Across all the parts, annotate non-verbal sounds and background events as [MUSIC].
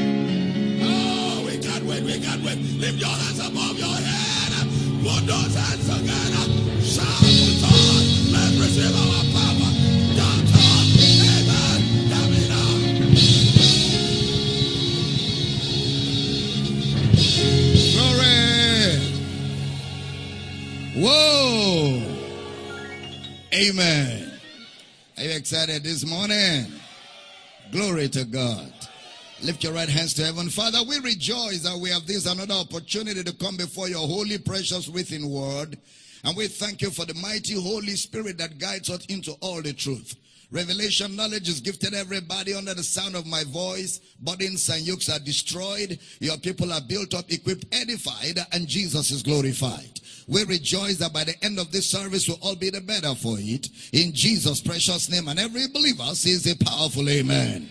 Oh, we can't wait, we can't wait. Lift your hands above your head. Put those hands together. Shout to God. Let's receive our power. Don't. Amen. Damn it now. Glory. Whoa. Amen. Are you excited this morning? Glory to God. Lift your right hands to heaven. Father, we rejoice that we have this another opportunity to come before your holy, precious, within word. And we thank you for the mighty Holy Spirit that guides us into all the truth. Revelation knowledge is gifted everybody under the sound of my voice. Burdens and yokes are destroyed. Your people are built up, equipped, edified, and Jesus is glorified. We rejoice that by the end of this service we'll all be the better for it. In Jesus' precious name. And every believer says a powerful amen.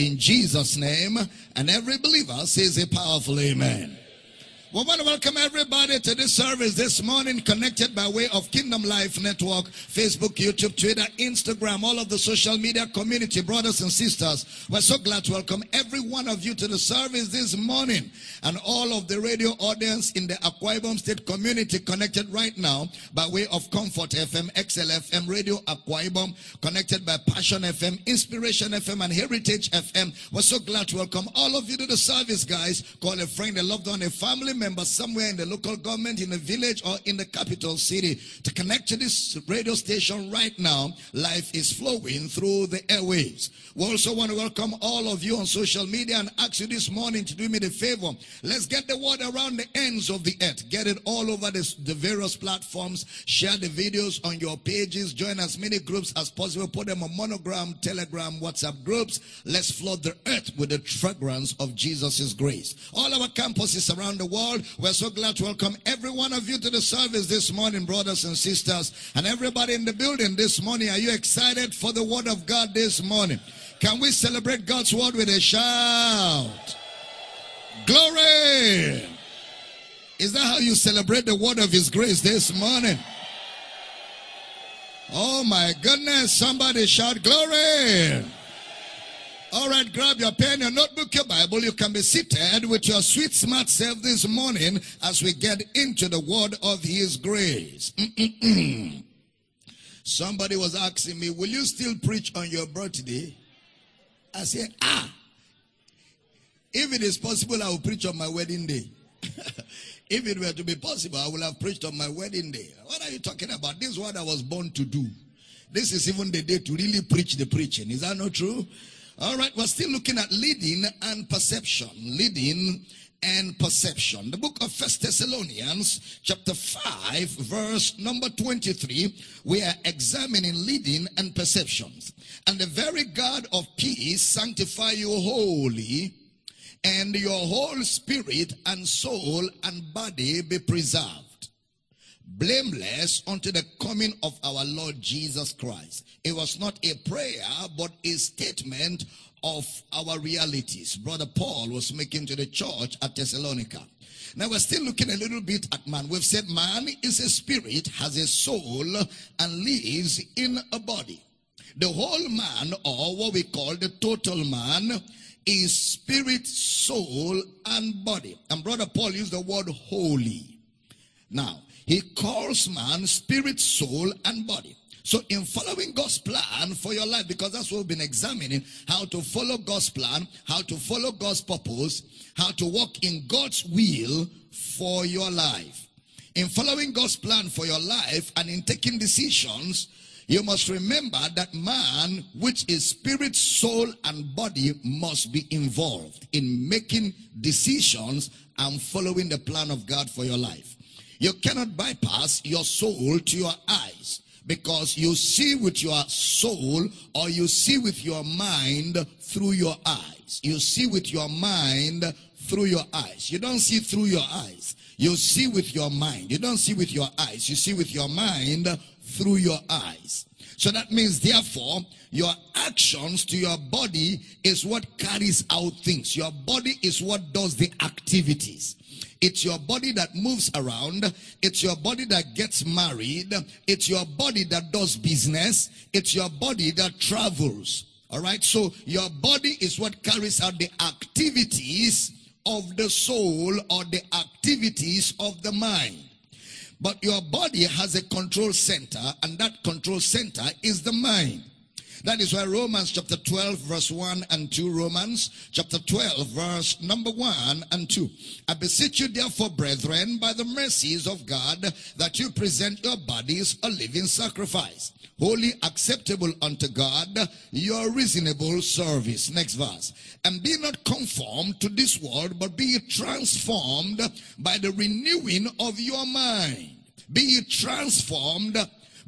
In Jesus' name, and every believer says a powerful amen. We want to welcome everybody to this service this morning, connected by way of Kingdom Life Network, Facebook, YouTube, Twitter, Instagram, all of the social media community, brothers and sisters. We're so glad to welcome every one of you to the service this morning, and all of the radio audience in the Akwa Ibom State community connected right now by way of Comfort FM, XLFM, Radio Akwa Ibom, connected by Passion FM, Inspiration FM, and Heritage FM. We're so glad to welcome all of you to the service, guys. Call a friend, a loved one, a family member somewhere in the local government, in the village, or in the capital city to connect to this radio station right now. Life is flowing through the airwaves. We also want to welcome all of you on social media and ask you this morning to do me the favor. Let's get the word around the ends of the earth. Get it all over this, the various platforms. Share the videos on your pages. Join as many groups as possible. Put them on monogram, telegram, WhatsApp groups. Let's flood the earth with the fragrance of Jesus' grace. All our campuses around the world we're so glad to welcome every one of you to the service this morning, brothers and sisters, and everybody in the building this morning. Are you excited for the word of God this morning? Can we celebrate God's word with a shout? Glory! Is that how you celebrate the word of His grace this morning? Oh my goodness, somebody shout glory! All right, grab your pen, your notebook, your Bible. You can be seated with your sweet, smart self this morning as we get into the word of His grace. [CLEARS THROAT] Somebody was asking me, Will you still preach on your birthday? I said, Ah, if it is possible, I will preach on my wedding day. [LAUGHS] if it were to be possible, I would have preached on my wedding day. What are you talking about? This is what I was born to do. This is even the day to really preach the preaching. Is that not true? All right, we're still looking at leading and perception. Leading and perception. The book of First Thessalonians, chapter 5, verse number 23, we are examining leading and perceptions. And the very God of peace sanctify you wholly, and your whole spirit and soul and body be preserved blameless unto the coming of our Lord Jesus Christ. It was not a prayer, but a statement of our realities. Brother Paul was making to the church at Thessalonica. Now we're still looking a little bit at man. We've said man is a spirit, has a soul, and lives in a body. The whole man, or what we call the total man, is spirit, soul, and body. And Brother Paul used the word holy. Now, he calls man spirit, soul, and body. So, in following God's plan for your life, because that's what we've been examining how to follow God's plan, how to follow God's purpose, how to walk in God's will for your life. In following God's plan for your life and in taking decisions, you must remember that man, which is spirit, soul, and body, must be involved in making decisions and following the plan of God for your life. You cannot bypass your soul to your eyes because you see with your soul or you see with your mind through your eyes. You see with your mind through your eyes. You don't see through your eyes. You see with your mind. You don't see with your eyes. You see with your mind through your eyes. So that means, therefore, your actions to your body is what carries out things. Your body is what does the activities. It's your body that moves around. It's your body that gets married. It's your body that does business. It's your body that travels. All right. So your body is what carries out the activities of the soul or the activities of the mind. But your body has a control center, and that control center is the mind. That is why Romans chapter 12, verse 1 and 2. Romans chapter 12, verse number 1 and 2. I beseech you, therefore, brethren, by the mercies of God, that you present your bodies a living sacrifice, holy, acceptable unto God, your reasonable service. Next verse. And be not conformed to this world, but be transformed by the renewing of your mind. Be transformed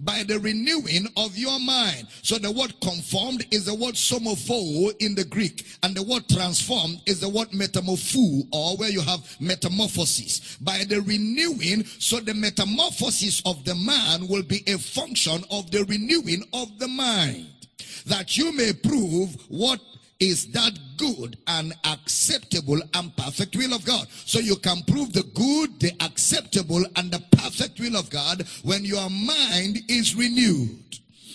by the renewing of your mind. So the word conformed is the word somopho in the Greek, and the word transformed is the word metamorpho, or where you have metamorphosis. By the renewing, so the metamorphosis of the man will be a function of the renewing of the mind, that you may prove what is that good and acceptable and perfect will of God. So you can prove the good, the acceptable, and the perfect will of God when your mind is renewed.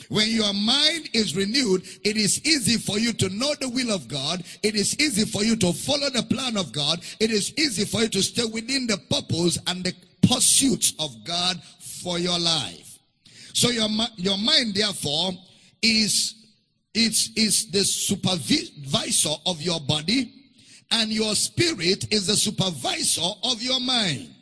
When your mind is renewed, it is easy for you to know the will of God. It is easy for you to follow the plan of God. It is easy for you to stay within the purpose and the pursuits of God for your life. So your, your mind, therefore, is it is the supervisor of your body, and your spirit is the supervisor of your mind.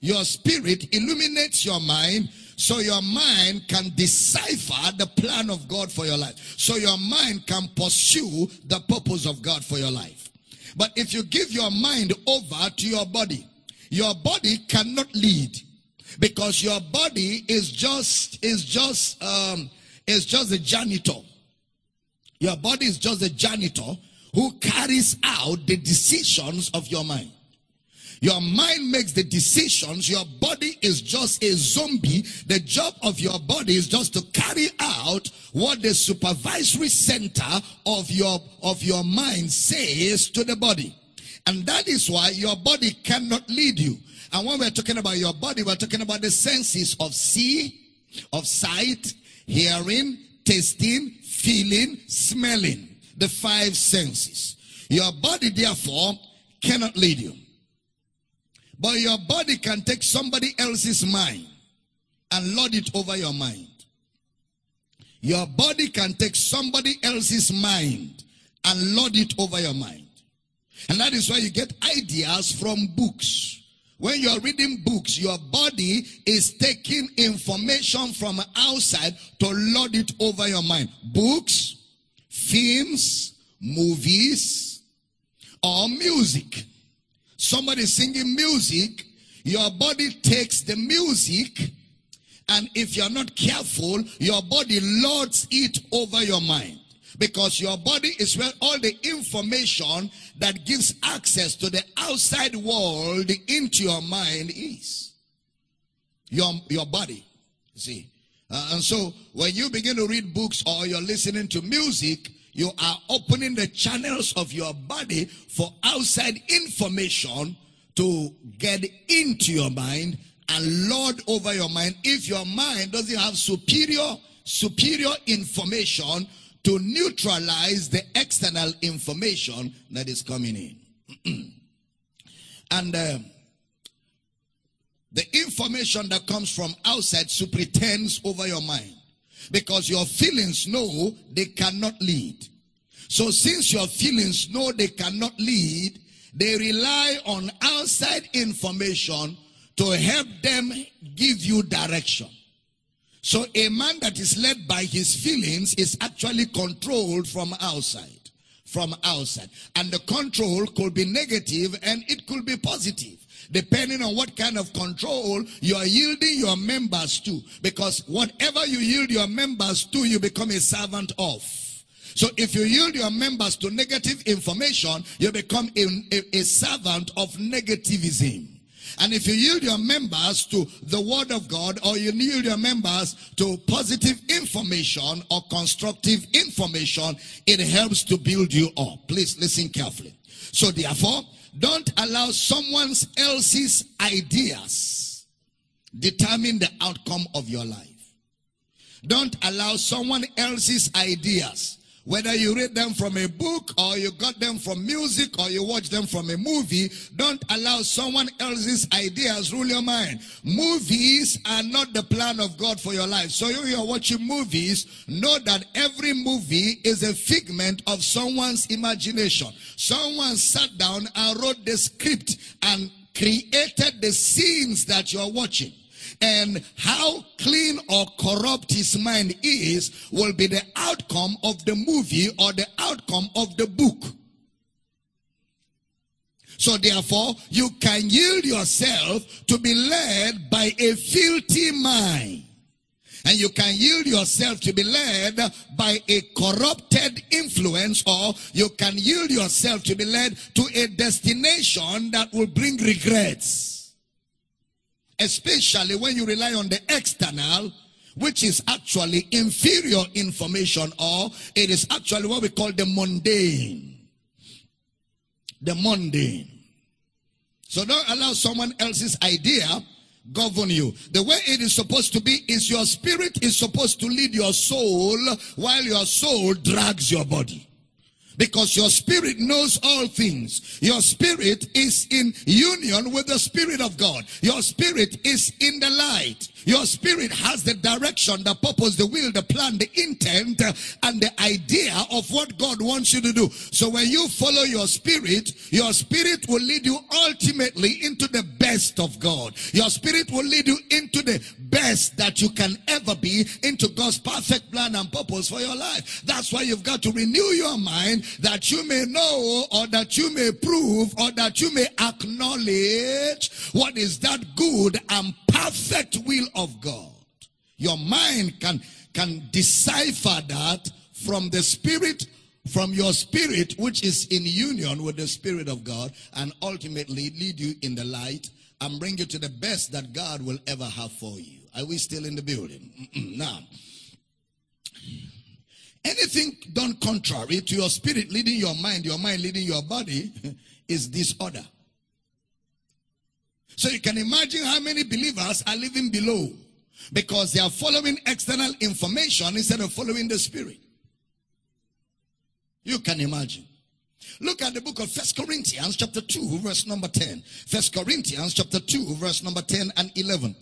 Your spirit illuminates your mind so your mind can decipher the plan of God for your life. So your mind can pursue the purpose of God for your life. But if you give your mind over to your body, your body cannot lead because your body is just is just um is just a janitor your body is just a janitor who carries out the decisions of your mind. Your mind makes the decisions. Your body is just a zombie. The job of your body is just to carry out what the supervisory center of your, of your mind says to the body. And that is why your body cannot lead you. And when we're talking about your body, we're talking about the senses of see, of sight, hearing, tasting, feeling, smelling, the five senses. Your body, therefore, cannot lead you. But your body can take somebody else's mind and lord it over your mind. Your body can take somebody else's mind and lord it over your mind. And that is why you get ideas from books. When you're reading books, your body is taking information from outside to load it over your mind. Books, films, movies, or music. Somebody singing music, your body takes the music, and if you're not careful, your body loads it over your mind. Because your body is where all the information that gives access to the outside world into your mind is. Your, your body. See? Uh, and so when you begin to read books or you're listening to music, you are opening the channels of your body for outside information to get into your mind and lord over your mind if your mind doesn't have superior superior information to neutralize the external information that is coming in. [CLEARS THROAT] and uh, the information that comes from outside superintends over your mind because your feelings know they cannot lead. So since your feelings know they cannot lead, they rely on outside information to help them give you direction. So a man that is led by his feelings is actually controlled from outside. From outside. And the control could be negative and it could be positive. Depending on what kind of control you are yielding your members to. Because whatever you yield your members to, you become a servant of. So if you yield your members to negative information, you become a, a, a servant of negativism. And if you yield your members to the word of God or you yield your members to positive information or constructive information, it helps to build you up. Please listen carefully. So therefore, don't allow someone else's ideas determine the outcome of your life. Don't allow someone else's ideas whether you read them from a book or you got them from music or you watch them from a movie, don't allow someone else's ideas rule your mind. Movies are not the plan of God for your life. So if you're watching movies, know that every movie is a figment of someone's imagination. Someone sat down and wrote the script and created the scenes that you're watching and how clean or corrupt his mind is will be the outcome of the movie or the outcome of the book. So therefore, you can yield yourself to be led by a filthy mind. And you can yield yourself to be led by a corrupted influence or you can yield yourself to be led to a destination that will bring regrets especially when you rely on the external, which is actually inferior information, or it is actually what we call the mundane. The mundane. So don't allow someone else's idea govern you. The way it is supposed to be is your spirit is supposed to lead your soul while your soul drags your body. Because your spirit knows all things. Your spirit is in union with the spirit of God. Your spirit is in the light. Your spirit has the direction, the purpose, the will, the plan, the intent, uh, and the idea of what God wants you to do. So when you follow your spirit, your spirit will lead you ultimately into the best of God. Your spirit will lead you into the best that you can ever be, into God's perfect plan and purpose for your life. That's why you've got to renew your mind that you may know or that you may prove or that you may acknowledge what is that good and perfect will of God. Your mind can, can decipher that from the spirit, from your spirit, which is in union with the spirit of God, and ultimately lead you in the light and bring you to the best that God will ever have for you. Are we still in the building? now, anything done contrary to your spirit leading your mind, your mind leading your body, [LAUGHS] is disorder. So you can imagine how many believers are living below because they are following external information instead of following the spirit. You can imagine. Look at the book of First Corinthians chapter 2 verse number 10. First Corinthians chapter 2 verse number 10 and 11.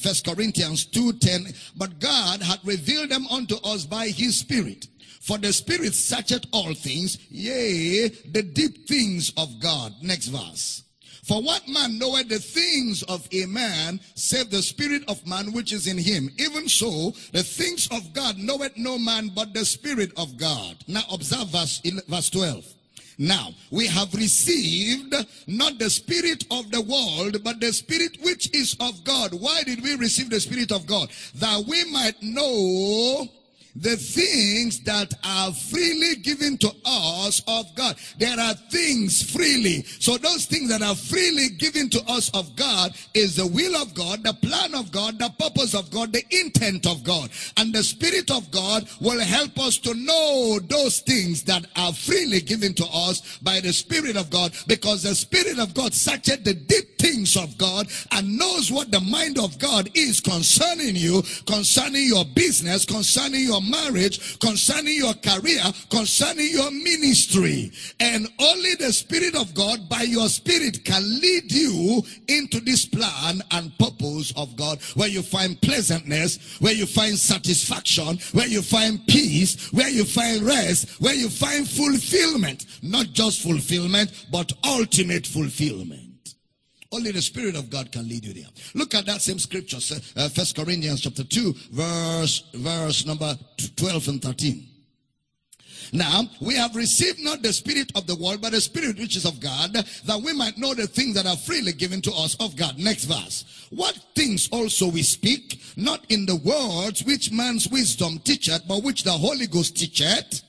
First Corinthians 2 10. But God had revealed them unto us by his spirit. For the spirit searcheth all things, yea, the deep things of God. Next verse. For what man knoweth the things of a man, save the spirit of man which is in him? Even so, the things of God knoweth no man but the spirit of God. Now observe verse, verse 12. Now, we have received not the spirit of the world, but the spirit which is of God. Why did we receive the spirit of God? That we might know the things that are freely given to us of God. There are things freely. So those things that are freely given to us of God is the will of God, the plan of God, the purpose of God, the intent of God. And the Spirit of God will help us to know those things that are freely given to us by the Spirit of God because the Spirit of God searches the deep things of God and knows what the mind of God is concerning you, concerning your business, concerning your marriage, concerning your career, concerning your ministry. And only the Spirit of God by your Spirit can lead you into this plan and purpose of God where you find pleasantness, where you find satisfaction, where you find peace, where you find rest, where you find fulfillment. Not just fulfillment, but ultimate fulfillment. Only the Spirit of God can lead you there. Look at that same scripture, uh, First Corinthians chapter 2, verse, verse number 12 and 13. Now, we have received not the spirit of the world, but the spirit which is of God, that we might know the things that are freely given to us of God. Next verse. What things also we speak, not in the words which man's wisdom teacheth, but which the Holy Ghost teacheth,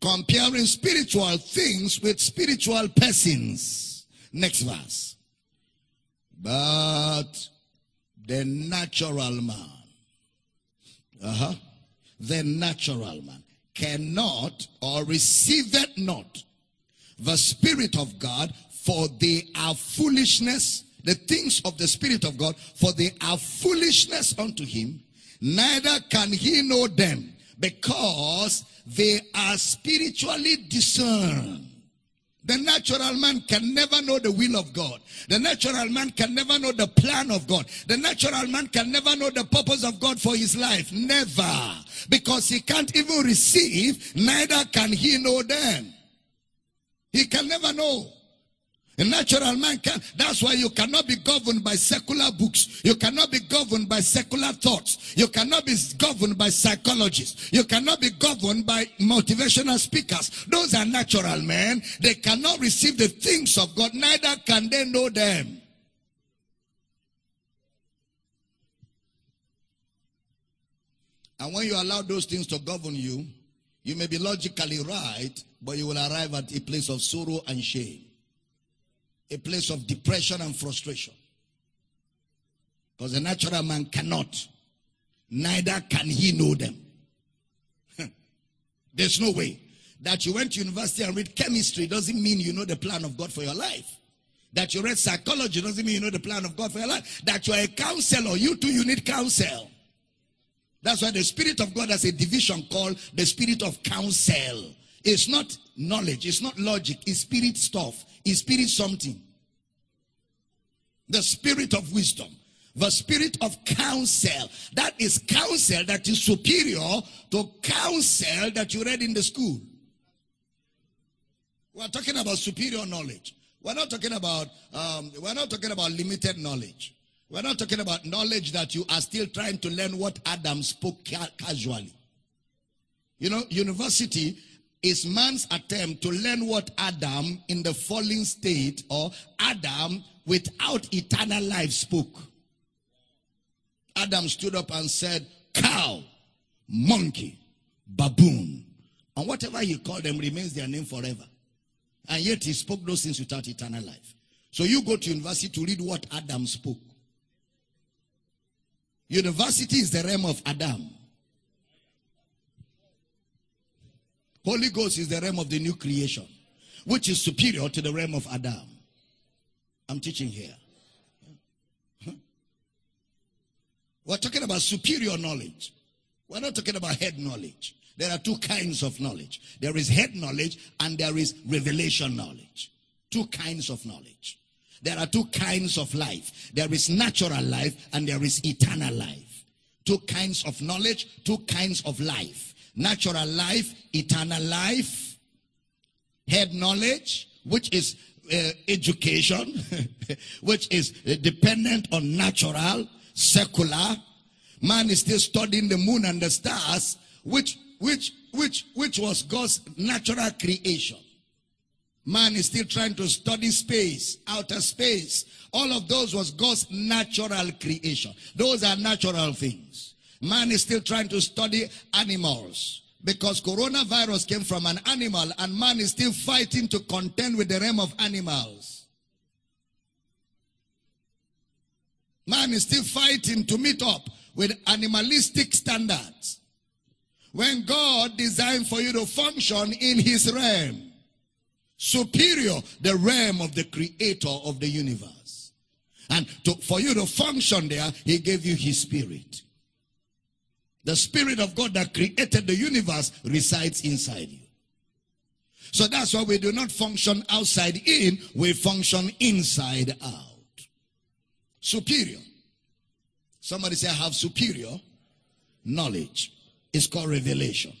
comparing spiritual things with spiritual persons. Next verse. But the natural man, uh-huh, the natural man cannot or receiveth not the Spirit of God, for they are foolishness. The things of the Spirit of God, for they are foolishness unto him. Neither can he know them because they are spiritually discerned. The natural man can never know the will of God. The natural man can never know the plan of God. The natural man can never know the purpose of God for his life. Never. Because he can't even receive, neither can he know them. He can never know. A natural man can. That's why you cannot be governed by secular books. You cannot be governed by secular thoughts. You cannot be governed by psychologists. You cannot be governed by motivational speakers. Those are natural men. They cannot receive the things of God, neither can they know them. And when you allow those things to govern you, you may be logically right, but you will arrive at a place of sorrow and shame a place of depression and frustration. Because the natural man cannot, neither can he know them. [LAUGHS] There's no way. That you went to university and read chemistry doesn't mean you know the plan of God for your life. That you read psychology doesn't mean you know the plan of God for your life. That you're a counselor, you too, you need counsel. That's why the Spirit of God has a division called the Spirit of Counsel. It's not knowledge, it's not logic, it's spirit stuff, it's spirit something. The spirit of wisdom, the spirit of counsel. That is counsel that is superior to counsel that you read in the school. We're talking about superior knowledge. We're not talking about um, we're not talking about limited knowledge. We're not talking about knowledge that you are still trying to learn what Adam spoke ca- casually. You know, university is man's attempt to learn what Adam in the fallen state or Adam without eternal life spoke. Adam stood up and said, cow, monkey, baboon, and whatever he called them remains their name forever. And yet he spoke those things without eternal life. So you go to university to read what Adam spoke. University is the realm of Adam. Holy Ghost is the realm of the new creation, which is superior to the realm of Adam. I'm teaching here. We're talking about superior knowledge. We're not talking about head knowledge. There are two kinds of knowledge. There is head knowledge and there is revelation knowledge. Two kinds of knowledge. There are two kinds of life. There is natural life and there is eternal life. Two kinds of knowledge, two kinds of life natural life, eternal life, head knowledge, which is uh, education, [LAUGHS] which is uh, dependent on natural, secular. Man is still studying the moon and the stars, which which which which was God's natural creation. Man is still trying to study space, outer space. All of those was God's natural creation. Those are natural things. Man is still trying to study animals because coronavirus came from an animal and man is still fighting to contend with the realm of animals. Man is still fighting to meet up with animalistic standards. When God designed for you to function in his realm, superior the realm of the creator of the universe. And to, for you to function there, he gave you his spirit. The Spirit of God that created the universe resides inside you. So that's why we do not function outside in, we function inside out. Superior. Somebody say, I have superior knowledge. It's called revelation.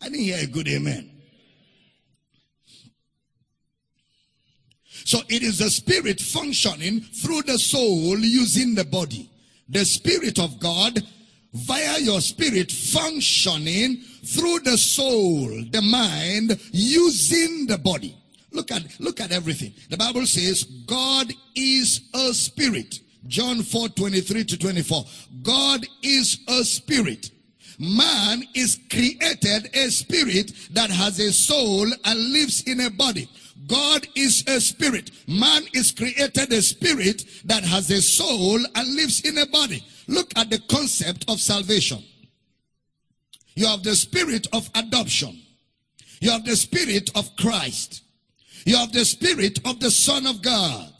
I didn't hear a good amen. So it is the spirit functioning through the soul using the body. The spirit of God via your spirit functioning through the soul, the mind, using the body. Look at, look at everything. The Bible says God is a spirit. John 4, 23 to 24. God is a spirit. Man is created a spirit that has a soul and lives in a body. God is a spirit. Man is created a spirit that has a soul and lives in a body. Look at the concept of salvation. You have the spirit of adoption. You have the spirit of Christ. You have the spirit of the Son of God.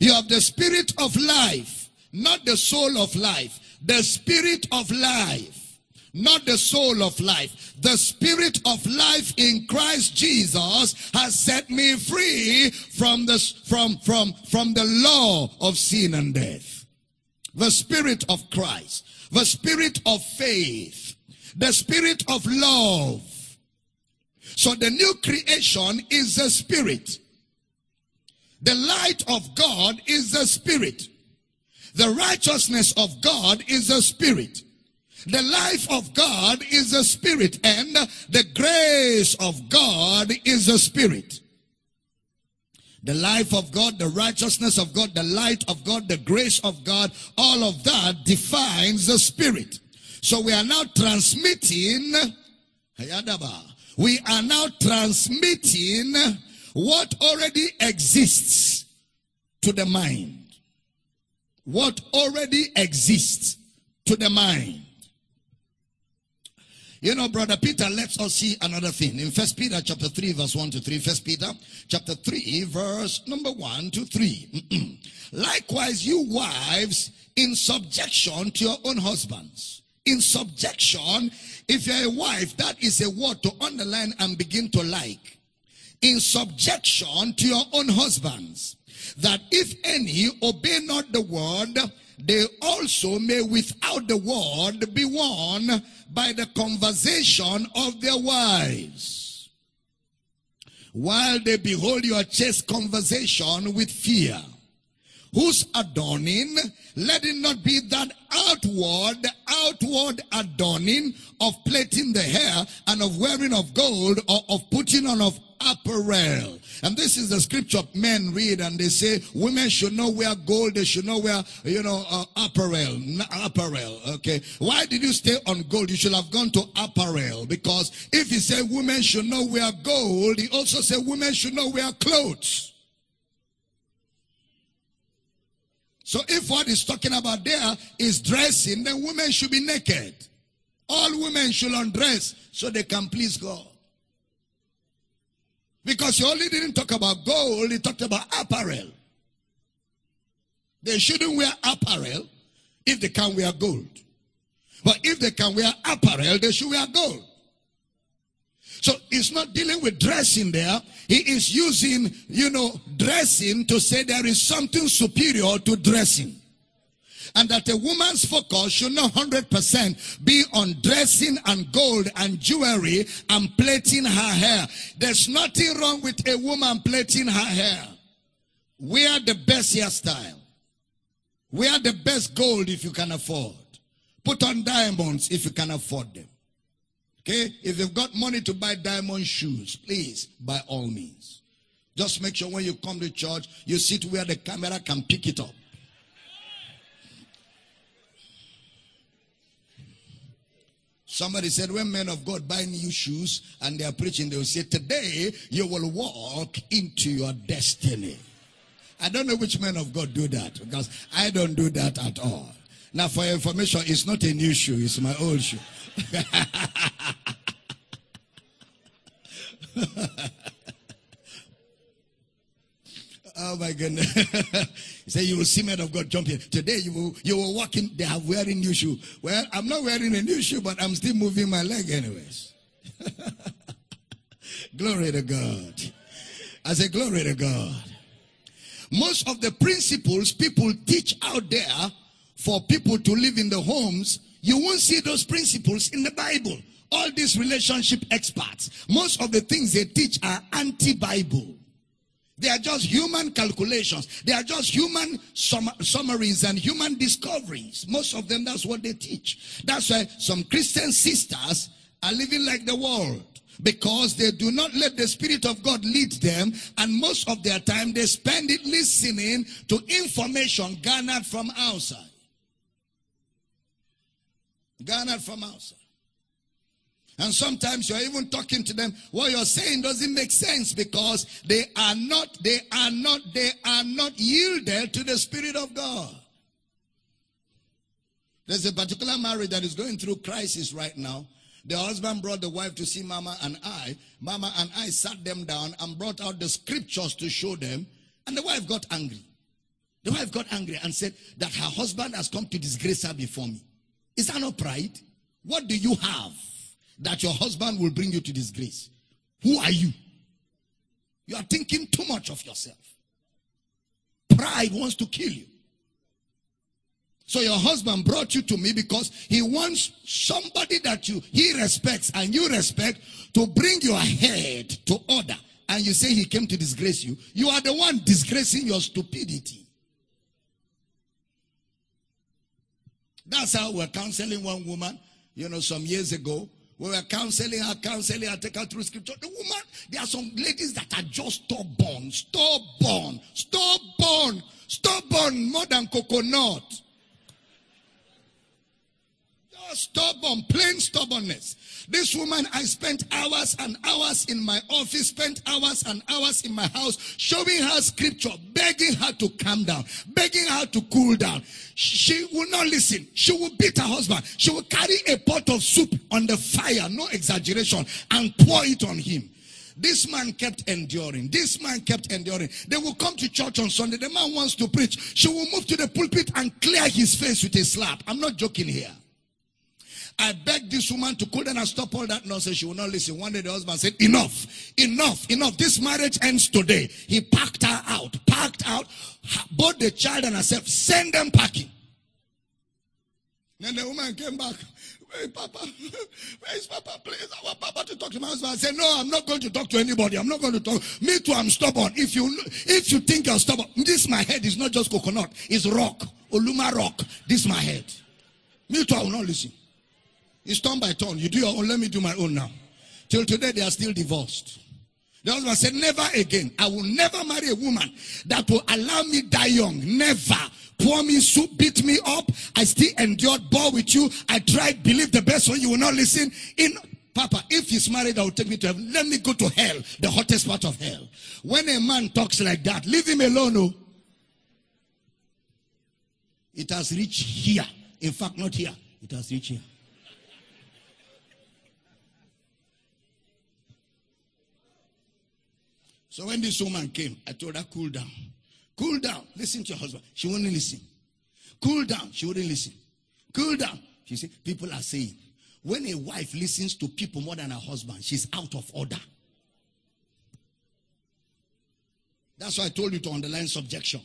You have the spirit of life, not the soul of life. The spirit of life, not the soul of life. The spirit of life in Christ Jesus has set me free from the, from, from, from the law of sin and death. The spirit of Christ, the spirit of faith, the spirit of love. So the new creation is the spirit. The light of God is the spirit. The righteousness of God is the spirit. The life of God is the spirit and the grace of God is the spirit. The life of God, the righteousness of God, the light of God, the grace of God, all of that defines the spirit. So we are now transmitting, we are now transmitting what already exists to the mind. What already exists to the mind. You know, brother Peter lets us see another thing. In First Peter chapter 3, verse 1 to 3. First Peter chapter 3, verse number 1 to 3. [CLEARS THROAT] Likewise, you wives, in subjection to your own husbands. In subjection, if you're a wife, that is a word to underline and begin to like. In subjection to your own husbands. That if any obey not the word, they also may without the word be won by the conversation of their wives. While they behold your chaste conversation with fear, whose adorning, let it not be that outward, outward adorning of plaiting the hair and of wearing of gold or of putting on of apparel. And this is the scripture men read and they say women should not wear gold, they should not wear, you know, uh, apparel. Apparel, okay. Why did you stay on gold? You should have gone to apparel because if he said women should not wear gold, he also said women should not wear clothes. So if what he's talking about there is dressing, then women should be naked. All women should undress so they can please God. Because he only didn't talk about gold, he talked about apparel. They shouldn't wear apparel if they can wear gold. But if they can wear apparel, they should wear gold. So he's not dealing with dressing there. He is using, you know, dressing to say there is something superior to dressing and that a woman's focus should not 100% be on dressing and gold and jewelry and plaiting her hair. There's nothing wrong with a woman plaiting her hair. Wear the best hairstyle. Wear the best gold if you can afford. Put on diamonds if you can afford them. Okay? If you've got money to buy diamond shoes, please, by all means. Just make sure when you come to church, you sit where the camera can pick it up. Somebody said, when men of God buy new shoes and they are preaching, they will say, Today you will walk into your destiny. I don't know which men of God do that because I don't do that at all. Now, for information, it's not a new shoe, it's my old shoe. [LAUGHS] Oh my goodness. [LAUGHS] said, You will see men of God jumping. Today you will you will walk in, they are wearing new shoe. Well, I'm not wearing a new shoe, but I'm still moving my leg anyways. [LAUGHS] glory to God. I say, Glory to God. Most of the principles people teach out there for people to live in the homes, you won't see those principles in the Bible. All these relationship experts, most of the things they teach are anti Bible. They are just human calculations. They are just human sum- summaries and human discoveries. Most of them, that's what they teach. That's why some Christian sisters are living like the world because they do not let the Spirit of God lead them, and most of their time they spend it listening to information garnered from outside. Garnered from outside. And sometimes you're even talking to them. What you're saying doesn't make sense because they are not, they are not, they are not yielded to the Spirit of God. There's a particular marriage that is going through crisis right now. The husband brought the wife to see Mama and I. Mama and I sat them down and brought out the scriptures to show them. And the wife got angry. The wife got angry and said that her husband has come to disgrace her before me. Is that not pride? What do you have that your husband will bring you to disgrace? Who are you? You are thinking too much of yourself. Pride wants to kill you. So your husband brought you to me because he wants somebody that you he respects and you respect to bring your head to order. And you say he came to disgrace you. You are the one disgracing your stupidity. That's how we're counseling one woman, you know, some years ago. We were counseling her, counseling her, take her through scripture. The woman, there are some ladies that are just stubborn, stubborn, stubborn, stubborn more than coconut. Just stubborn, plain stubbornness. This woman, I spent hours and hours in my office, spent hours and hours in my house, showing her scripture, begging her to calm down, begging her to cool down. She will not listen. She will beat her husband. She will carry a pot of soup on the fire, no exaggeration, and pour it on him. This man kept enduring. This man kept enduring. They will come to church on Sunday. The man wants to preach. She will move to the pulpit and clear his face with a slap. I'm not joking here. I begged this woman to cool down and stop all that nonsense. She would not listen. One day the husband said, Enough, enough, enough. This marriage ends today. He packed her out, packed out both the child and herself, send them packing. Then the woman came back. Hey, Papa, [LAUGHS] where is Papa? Please, I want Papa to talk to my husband. I said, No, I'm not going to talk to anybody. I'm not going to talk. Me too, I'm stubborn. If you if you think I'm stubborn, this my head is not just coconut, it's rock. Olumo rock. This my head. Me too, I will not listen. It's turn by turn. You do your own, let me do my own now. Till today, they are still divorced. The husband said, Never again. I will never marry a woman that will allow me die young. Never. Pour me soup, beat me up. I still endured, bore with you. I tried, believe the best one. You will not listen. In Papa, if he's married, I will take me to heaven. Let me go to hell, the hottest part of hell. When a man talks like that, leave him alone. Oh. It has reached here. In fact, not here. It has reached here. So when this woman came, I told her, cool down. Cool down. Listen to your husband. She wouldn't listen. Cool down. She wouldn't listen. Cool down. She said, people are saying, when a wife listens to people more than her husband, she's out of order. That's why I told you to underline subjection.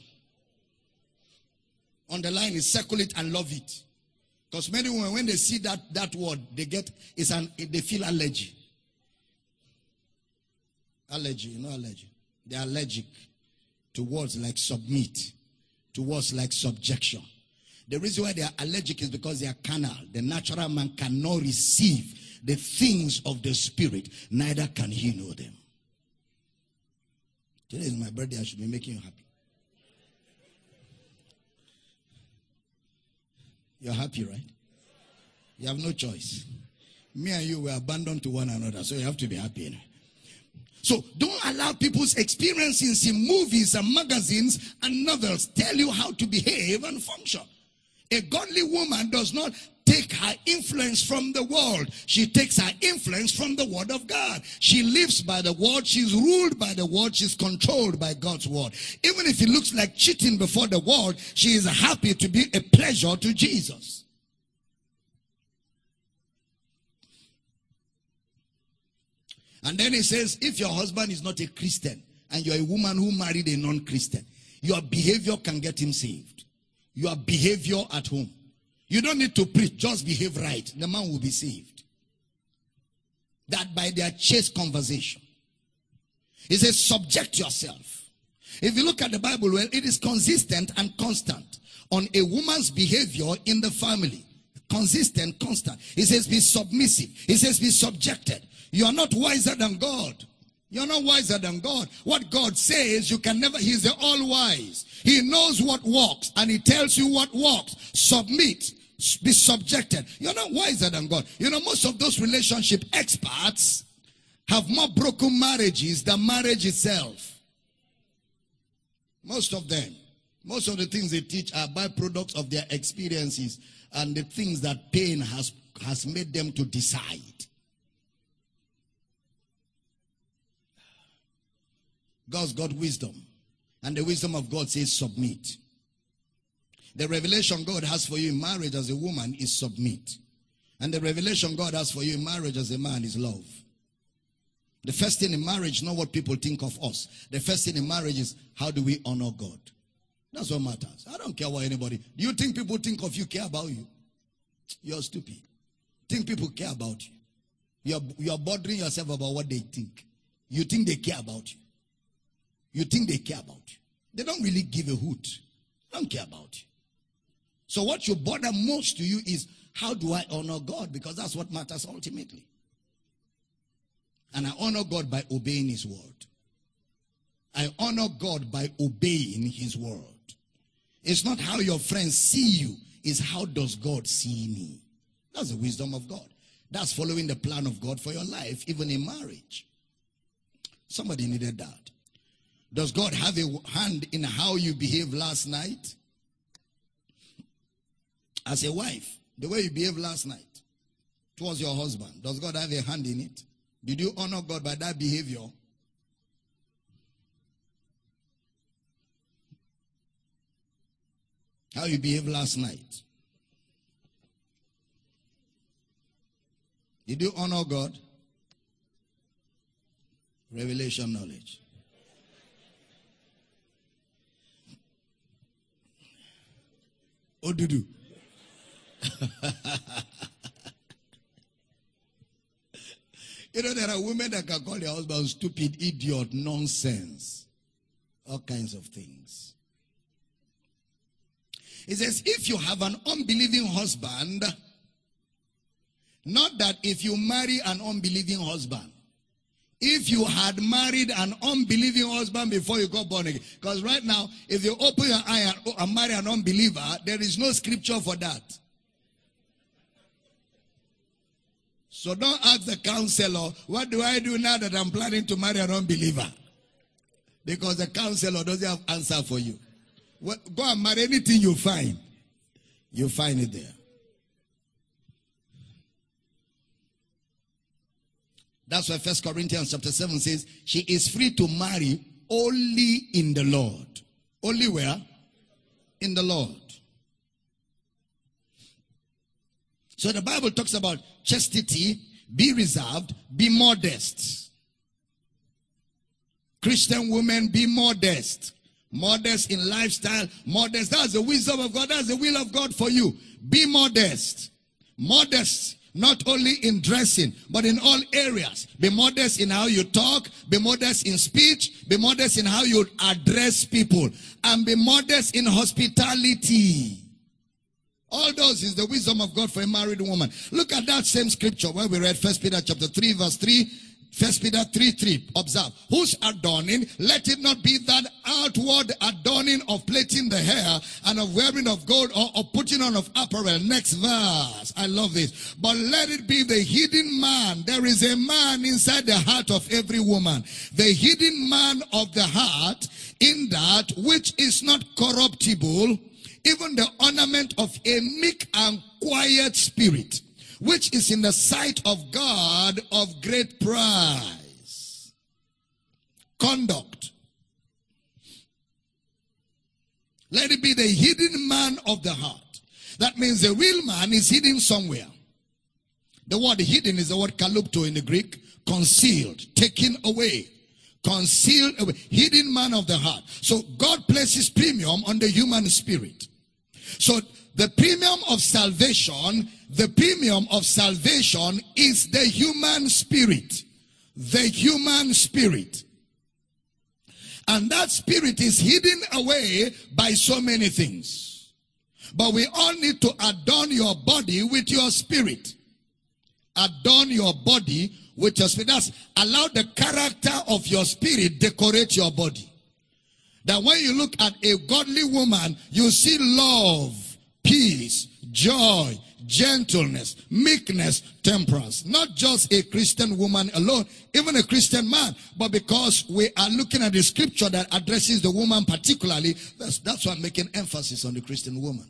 Underline it, circle it, and love it. Because many women, when they see that, that word, they get, it's an, they feel allergy. Allergy, you know allergy. They're allergic to words like submit, to words like subjection. The reason why they are allergic is because they are carnal. The natural man cannot receive the things of the spirit, neither can he know them. Today is my birthday, I should be making you happy. You're happy, right? You have no choice. Me and you were abandoned to one another, so you have to be happy. So don't allow people's experiences in movies and magazines and novels tell you how to behave and function. A godly woman does not take her influence from the world. She takes her influence from the word of God. She lives by the word. She's ruled by the word. She's controlled by God's word. Even if it looks like cheating before the world, she is happy to be a pleasure to Jesus. And then he says, if your husband is not a Christian and you're a woman who married a non Christian, your behavior can get him saved. Your behavior at home. You don't need to preach, just behave right. The man will be saved. That by their chaste conversation. He says, subject yourself. If you look at the Bible, well, it is consistent and constant on a woman's behavior in the family. consistent, constant. He says, be submissive. He says, be subjected. You are not wiser than God. You're not wiser than God. What God says, you can never, He's the all wise. He knows what works and He tells you what works. Submit, be subjected. You're not wiser than God. You know, most of those relationship experts have more broken marriages than marriage itself. Most of them. Most of the things they teach are byproducts of their experiences and the things that pain has, has made them to decide. God's got wisdom. And the wisdom of God says submit. The revelation God has for you in marriage as a woman is submit. And the revelation God has for you in marriage as a man is love. The first thing in marriage, not what people think of us. The first thing in marriage is how do we honor God? That's what matters. I don't care what anybody. Do you think people think of you, care about you? You're stupid. Think people care about you. You're, you're bothering yourself about what they think. You think they care about you. You think they care about you. They don't really give a hoot. They don't care about you. So what you bother most to you is how do I honor God? Because that's what matters ultimately. And I honor God by obeying his word. I honor God by obeying his word. It's not how your friends see you, it's how does God see me? That's the wisdom of God. That's following the plan of God for your life, even in marriage. Somebody needed that. Does God have a hand in how you behaved last night? As a wife, the way you behaved last night towards your husband, does God have a hand in it? Did you honor God by that behavior? How you behaved last night? Did you honor God? Revelation knowledge. Odudu. [LAUGHS] you know, there are women that can call their husband stupid, idiot, nonsense, all kinds of things. He says, if you have an unbelieving husband, not that if you marry an unbelieving husband, if you had married an unbelieving husband before you got born again. Because right now, if you open your eye and marry an unbeliever, there is no scripture for that. So don't ask the counselor, what do I do now that I'm planning to marry an unbeliever? Because the counselor doesn't have answer for you. Go and marry anything you find. You find it there. That's why First Corinthians chapter 7 says, she is free to marry only in the Lord. Only where? In the Lord. So the Bible talks about chastity, be reserved, be modest. Christian women, be modest. Modest in lifestyle, modest. That's the wisdom of God. That's the will of God for you. Be modest. Modest not only in dressing, but in all areas. Be modest in how you talk, be modest in speech, be modest in how you address people, and be modest in hospitality. All those is the wisdom of God for a married woman. Look at that same scripture where we read First Peter chapter 3 verse 3 First Peter 3 3. Observe. Whose adorning? Let it not be that outward adorning of plaiting the hair and of wearing of gold or of putting on of apparel. Next verse. I love this. But let it be the hidden man. There is a man inside the heart of every woman. The hidden man of the heart in that which is not corruptible, even the ornament of a meek and quiet spirit which is in the sight of God of great price. Conduct. Let it be the hidden man of the heart. That means the real man is hidden somewhere. The word hidden is the word kalupto in the Greek. Concealed, taken away, concealed away, hidden man of the heart. So God places premium on the human spirit. So the premium of salvation, the premium of salvation is the human spirit. The human spirit. And that spirit is hidden away by so many things. But we all need to adorn your body with your spirit. Adorn your body with your spirit. That's allow the character of your spirit decorate your body. That when you look at a godly woman, you see love, peace, joy, gentleness, meekness, temperance. Not just a Christian woman alone, even a Christian man. But because we are looking at the scripture that addresses the woman particularly, that's, that's why I'm making emphasis on the Christian woman.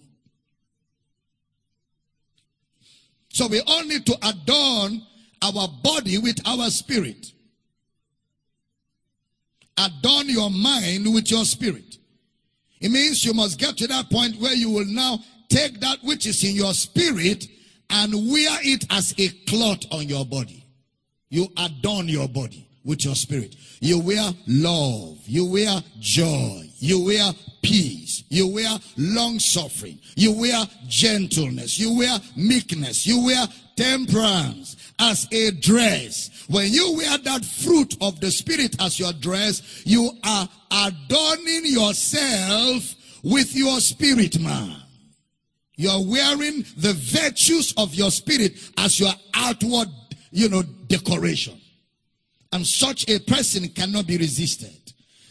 So we all need to adorn our body with our spirit. Adorn your mind with your spirit. It means you must get to that point where you will now take that which is in your spirit and wear it as a cloth on your body. You adorn your body with your spirit. You wear love. You wear joy. You wear peace. You wear long suffering. You wear gentleness. You wear meekness. You wear temperance as a dress. When you wear that fruit of the spirit as your dress, you are adorning yourself with your spirit man. You're wearing the virtues of your spirit as your outward, you know, decoration. And such a person cannot be resisted.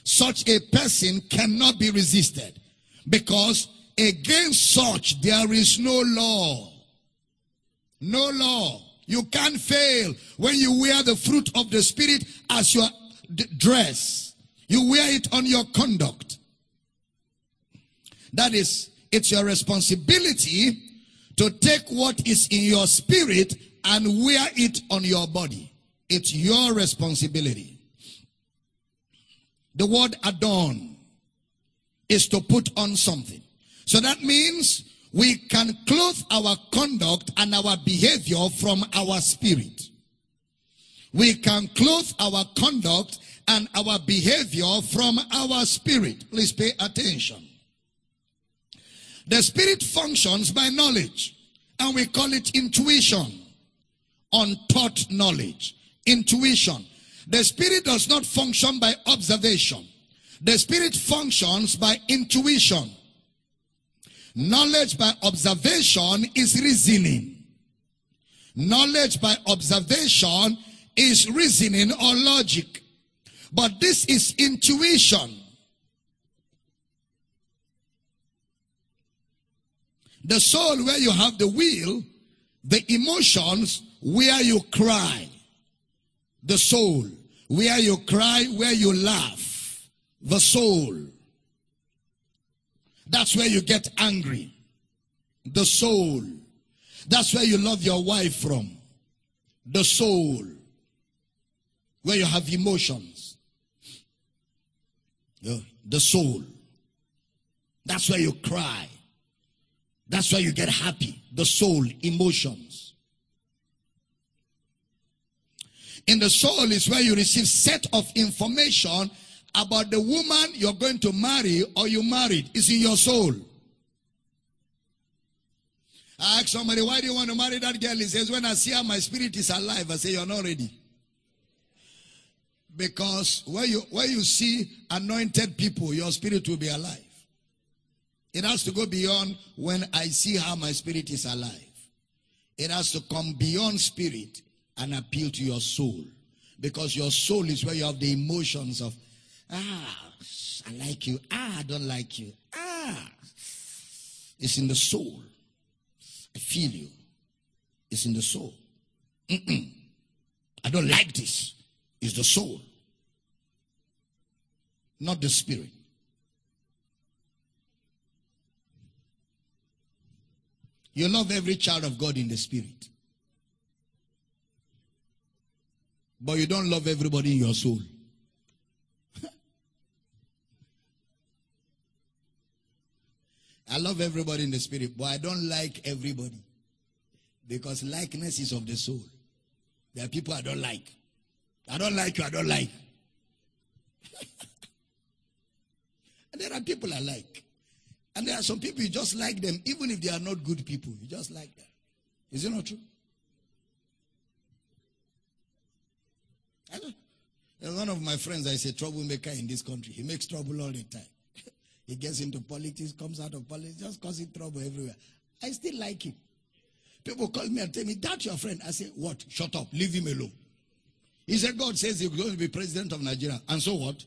Such a person cannot be resisted. Because against such there is no law. No law. You can't fail when you wear the fruit of the spirit as your dress. You wear it on your conduct. That is it's your responsibility to take what is in your spirit and wear it on your body. It's your responsibility. The word adorn is to put on something. So that means we can clothe our conduct and our behavior from our spirit. We can clothe our conduct and our behavior from our spirit. Please pay attention. The spirit functions by knowledge, and we call it intuition, untaught knowledge, intuition. The spirit does not function by observation. The spirit functions by intuition. Knowledge by observation is reasoning. Knowledge by observation is reasoning or logic. But this is intuition. The soul where you have the will, the emotions where you cry. The soul where you cry, where you laugh. The soul. That's where you get angry. The soul. That's where you love your wife from. The soul. Where you have emotions. The soul. That's where you cry. That's why you get happy. The soul, emotions. In the soul is where you receive set of information about the woman you're going to marry or you married. It's in your soul. I ask somebody, why do you want to marry that girl? He says, when I see her, my spirit is alive. I say, you're not ready. Because when you, when you see anointed people, your spirit will be alive. It has to go beyond when I see how my spirit is alive. It has to come beyond spirit and appeal to your soul. Because your soul is where you have the emotions of, ah, I like you. Ah, I don't like you. Ah. It's in the soul. I feel you. It's in the soul. Mm-mm. I don't like this. It's the soul, not the spirit. You love every child of God in the spirit. But you don't love everybody in your soul. [LAUGHS] I love everybody in the spirit, but I don't like everybody. Because likeness is of the soul. There are people I don't like. I don't like you, I don't like. [LAUGHS] and there are people I like. And there are some people you just like them, even if they are not good people. You just like them. Is it not true? I. One of my friends is a troublemaker in this country. He makes trouble all the time. [LAUGHS] He gets into politics, comes out of politics, just causing trouble everywhere. I still like him. People call me and tell me, that's your friend. I say, what? Shut up. Leave him alone. He said, God says he's going to be president of Nigeria. And so what?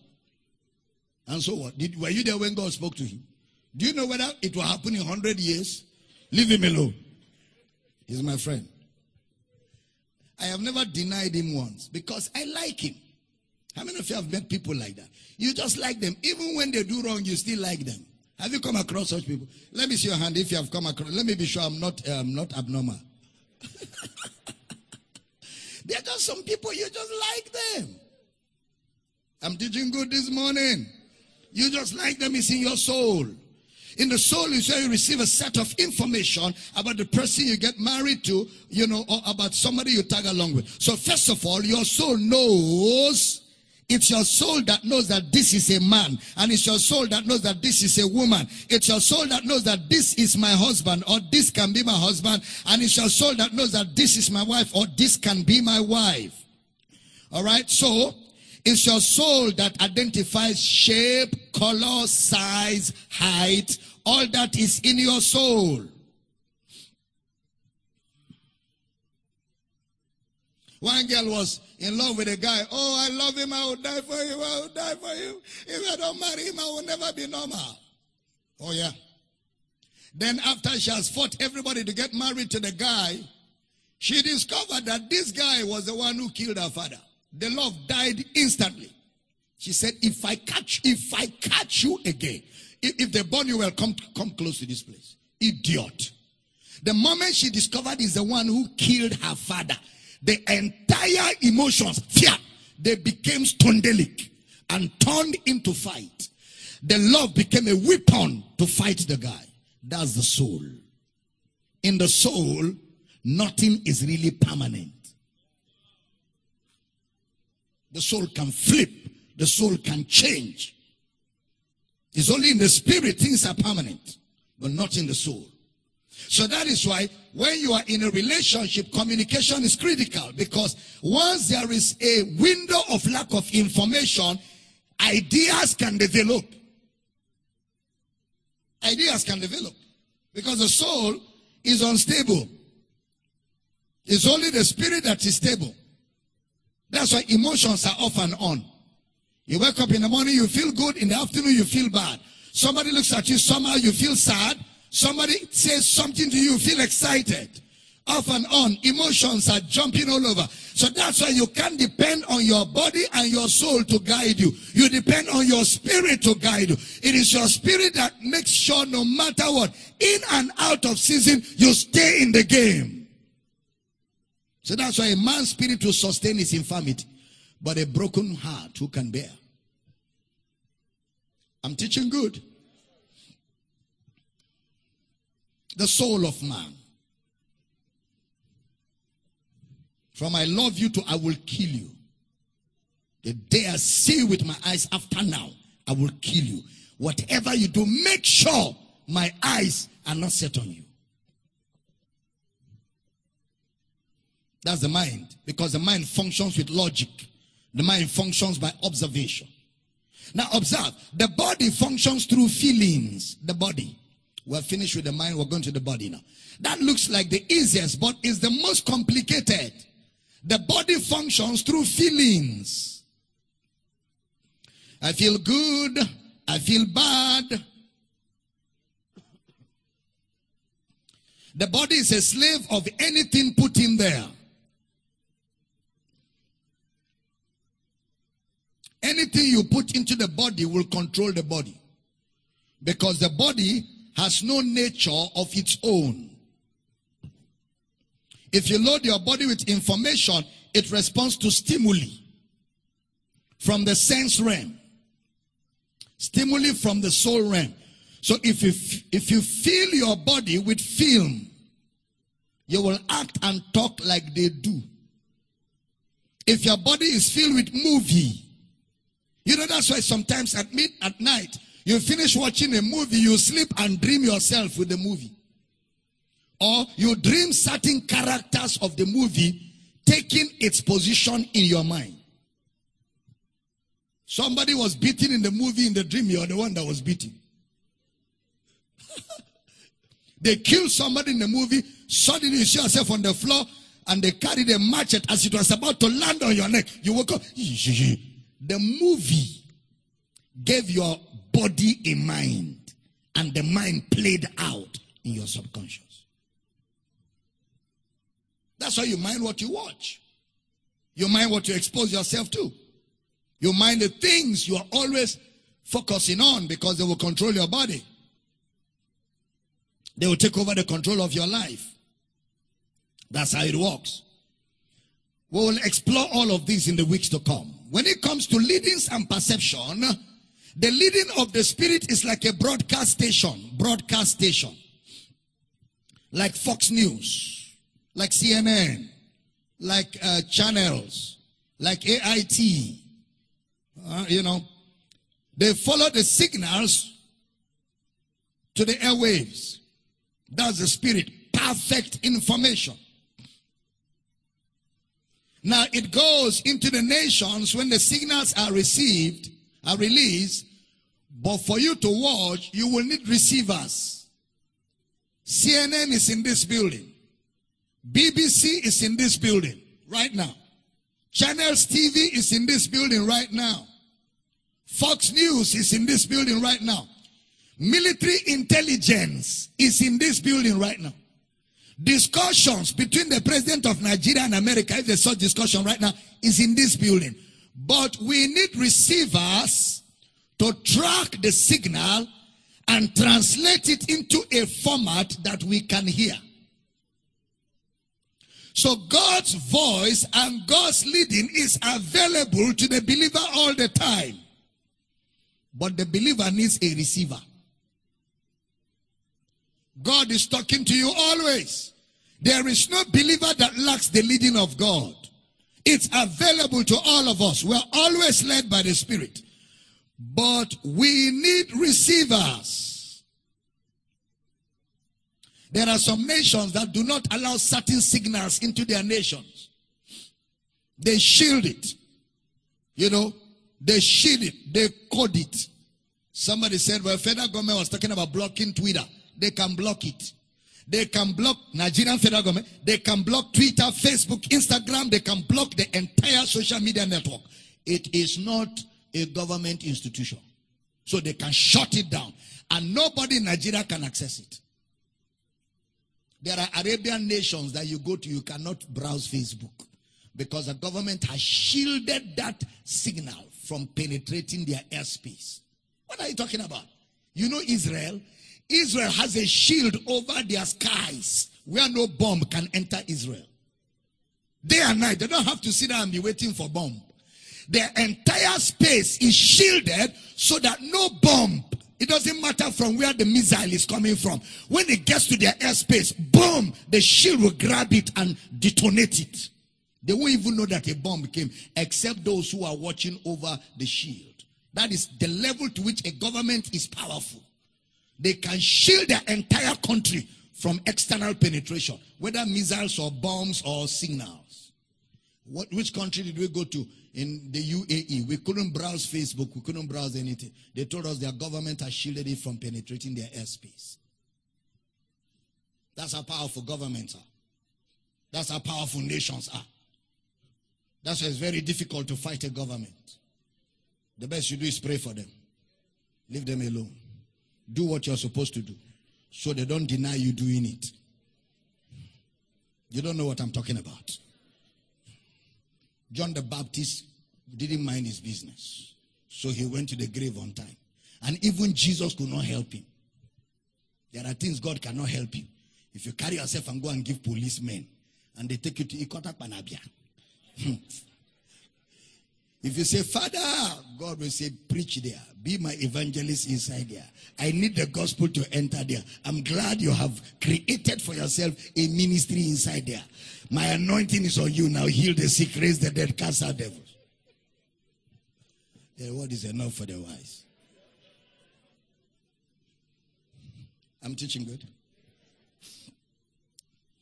And so what? Did, were you there when God spoke to him? Do you know whether it will happen in 100 years? Leave him alone. He's my friend. I have never denied him once because I like him. How many of you have met people like that? You just like them. Even when they do wrong, you still like them. Have you come across such people? Let me see your hand if you have come across. Let me be sure I'm not um, not abnormal. [LAUGHS] there are just some people you just like them. I'm teaching good this morning. You just like them. It's in your soul. In the soul is where you receive a set of information about the person you get married to, you know, or about somebody you tag along with. So first of all, your soul knows it's your soul that knows that this is a man, and it's your soul that knows that this is a woman. It's your soul that knows that this is my husband, or this can be my husband, and it's your soul that knows that this is my wife, or this can be my wife. All right, so it's your soul that identifies shape, color, size, height, all that is in your soul. One girl was in love with a guy. Oh, I love him. I will die for him. I will die for him. If I don't marry him, I will never be normal. Oh, yeah. Then after she has fought everybody to get married to the guy, she discovered that this guy was the one who killed her father. The love died instantly. She said, if I catch, if I catch you again, if, if they burn you, come, come close to this place. Idiot. The moment she discovered is the one who killed her father, the entire emotions, fear, they became stondelic and turned into fight. The love became a weapon to fight the guy. That's the soul. In the soul, nothing is really permanent. The soul can flip. The soul can change. It's only in the spirit things are permanent, but not in the soul. So that is why when you are in a relationship, communication is critical because once there is a window of lack of information, ideas can develop. Ideas can develop because the soul is unstable. It's only the spirit that is stable. That's why emotions are off and on. You wake up in the morning, you feel good. In the afternoon, you feel bad. Somebody looks at you, somehow you feel sad. Somebody says something to you, you feel excited. Off and on, emotions are jumping all over. So that's why you can't depend on your body and your soul to guide you. You depend on your spirit to guide you. It is your spirit that makes sure no matter what, in and out of season, you stay in the game. So that's why a man's spirit will sustain his infirmity, but a broken heart who can bear. I'm teaching good. the soul of man. From I love you to I will kill you. The day I see with my eyes after now, I will kill you. Whatever you do, make sure my eyes are not set on you. That's the mind. Because the mind functions with logic. The mind functions by observation. Now observe, the body functions through feelings. The body. We're finished with the mind, we're going to the body now. That looks like the easiest, but is the most complicated. The body functions through feelings. I feel good, I feel bad. The body is a slave of anything put in there. Anything you put into the body will control the body. Because the body has no nature of its own. If you load your body with information, it responds to stimuli from the sense realm, stimuli from the soul realm. So if you, if you fill your body with film, you will act and talk like they do. If your body is filled with movie, you know that's why sometimes at mid at night you finish watching a movie, you sleep and dream yourself with the movie. Or you dream certain characters of the movie taking its position in your mind. Somebody was beaten in the movie, in the dream, you're the one that was beaten. [LAUGHS] They kill somebody in the movie, suddenly you see yourself on the floor, and they carry the machete as it was about to land on your neck. You woke up. The movie gave your body a mind, and the mind played out in your subconscious. That's why you mind what you watch. You mind what you expose yourself to. You mind the things you are always focusing on because they will control your body. They will take over the control of your life. That's how it works. We will explore all of this in the weeks to come. When it comes to leadings and perception, the leading of the spirit is like a broadcast station, broadcast station. Like Fox News, like CNN, like uh, channels, like AIT. Uh, you know, they follow the signals to the airwaves. That's the spirit. Perfect information. Now it goes into the nations when the signals are received, are released. But for you to watch, you will need receivers. CNN is in this building. BBC is in this building right now. Channels TV is in this building right now. Fox News is in this building right now. Military intelligence is in this building right now. Discussions between the president of Nigeria and America, if there's such discussion right now, is in this building. But we need receivers to track the signal and translate it into a format that we can hear. So God's voice and God's leading is available to the believer all the time. But the believer needs a receiver. God is talking to you always. There is no believer that lacks the leading of God. It's available to all of us. We're always led by the Spirit. But we need receivers. There are some nations that do not allow certain signals into their nations. They shield it. You know, they shield it. They code it. Somebody said, well, federal government was talking about blocking Twitter. They can block it. They can block Nigerian federal government. They can block Twitter, Facebook, Instagram. They can block the entire social media network. It is not a government institution. So they can shut it down. And nobody in Nigeria can access it. There are Arabian nations that you go to, you cannot browse Facebook because the government has shielded that signal from penetrating their airspace. What are you talking about? You know Israel? Israel has a shield over their skies where no bomb can enter Israel. Day and night, they don't have to sit down and be waiting for bomb. Their entire space is shielded so that no bomb, it doesn't matter from where the missile is coming from. When it gets to their airspace, boom, the shield will grab it and detonate it. They won't even know that a bomb came, except those who are watching over the shield. That is the level to which a government is powerful. They can shield their entire country from external penetration, whether missiles or bombs or signals. What, which country did we go to in the UAE? We couldn't browse Facebook, we couldn't browse anything. They told us their government has shielded it from penetrating their airspace. That's how powerful governments are. That's how powerful nations are. That's why it's very difficult to fight a government. The best you do is pray for them. Leave them alone. Do what you're supposed to do so they don't deny you doing it. You don't know what I'm talking about. John the Baptist didn't mind his business. So he went to the grave on time. And even Jesus could not help him. There are things God cannot help you. If you carry yourself and go and give policemen and they take you to Ikota Panabia. Hmm. If you say, Father, God will say, preach there. Be my evangelist inside there. I need the gospel to enter there. I'm glad you have created for yourself a ministry inside there. My anointing is on you now. Heal the sick, raise the dead, cast out devils. The word is enough for the wise. I'm teaching good.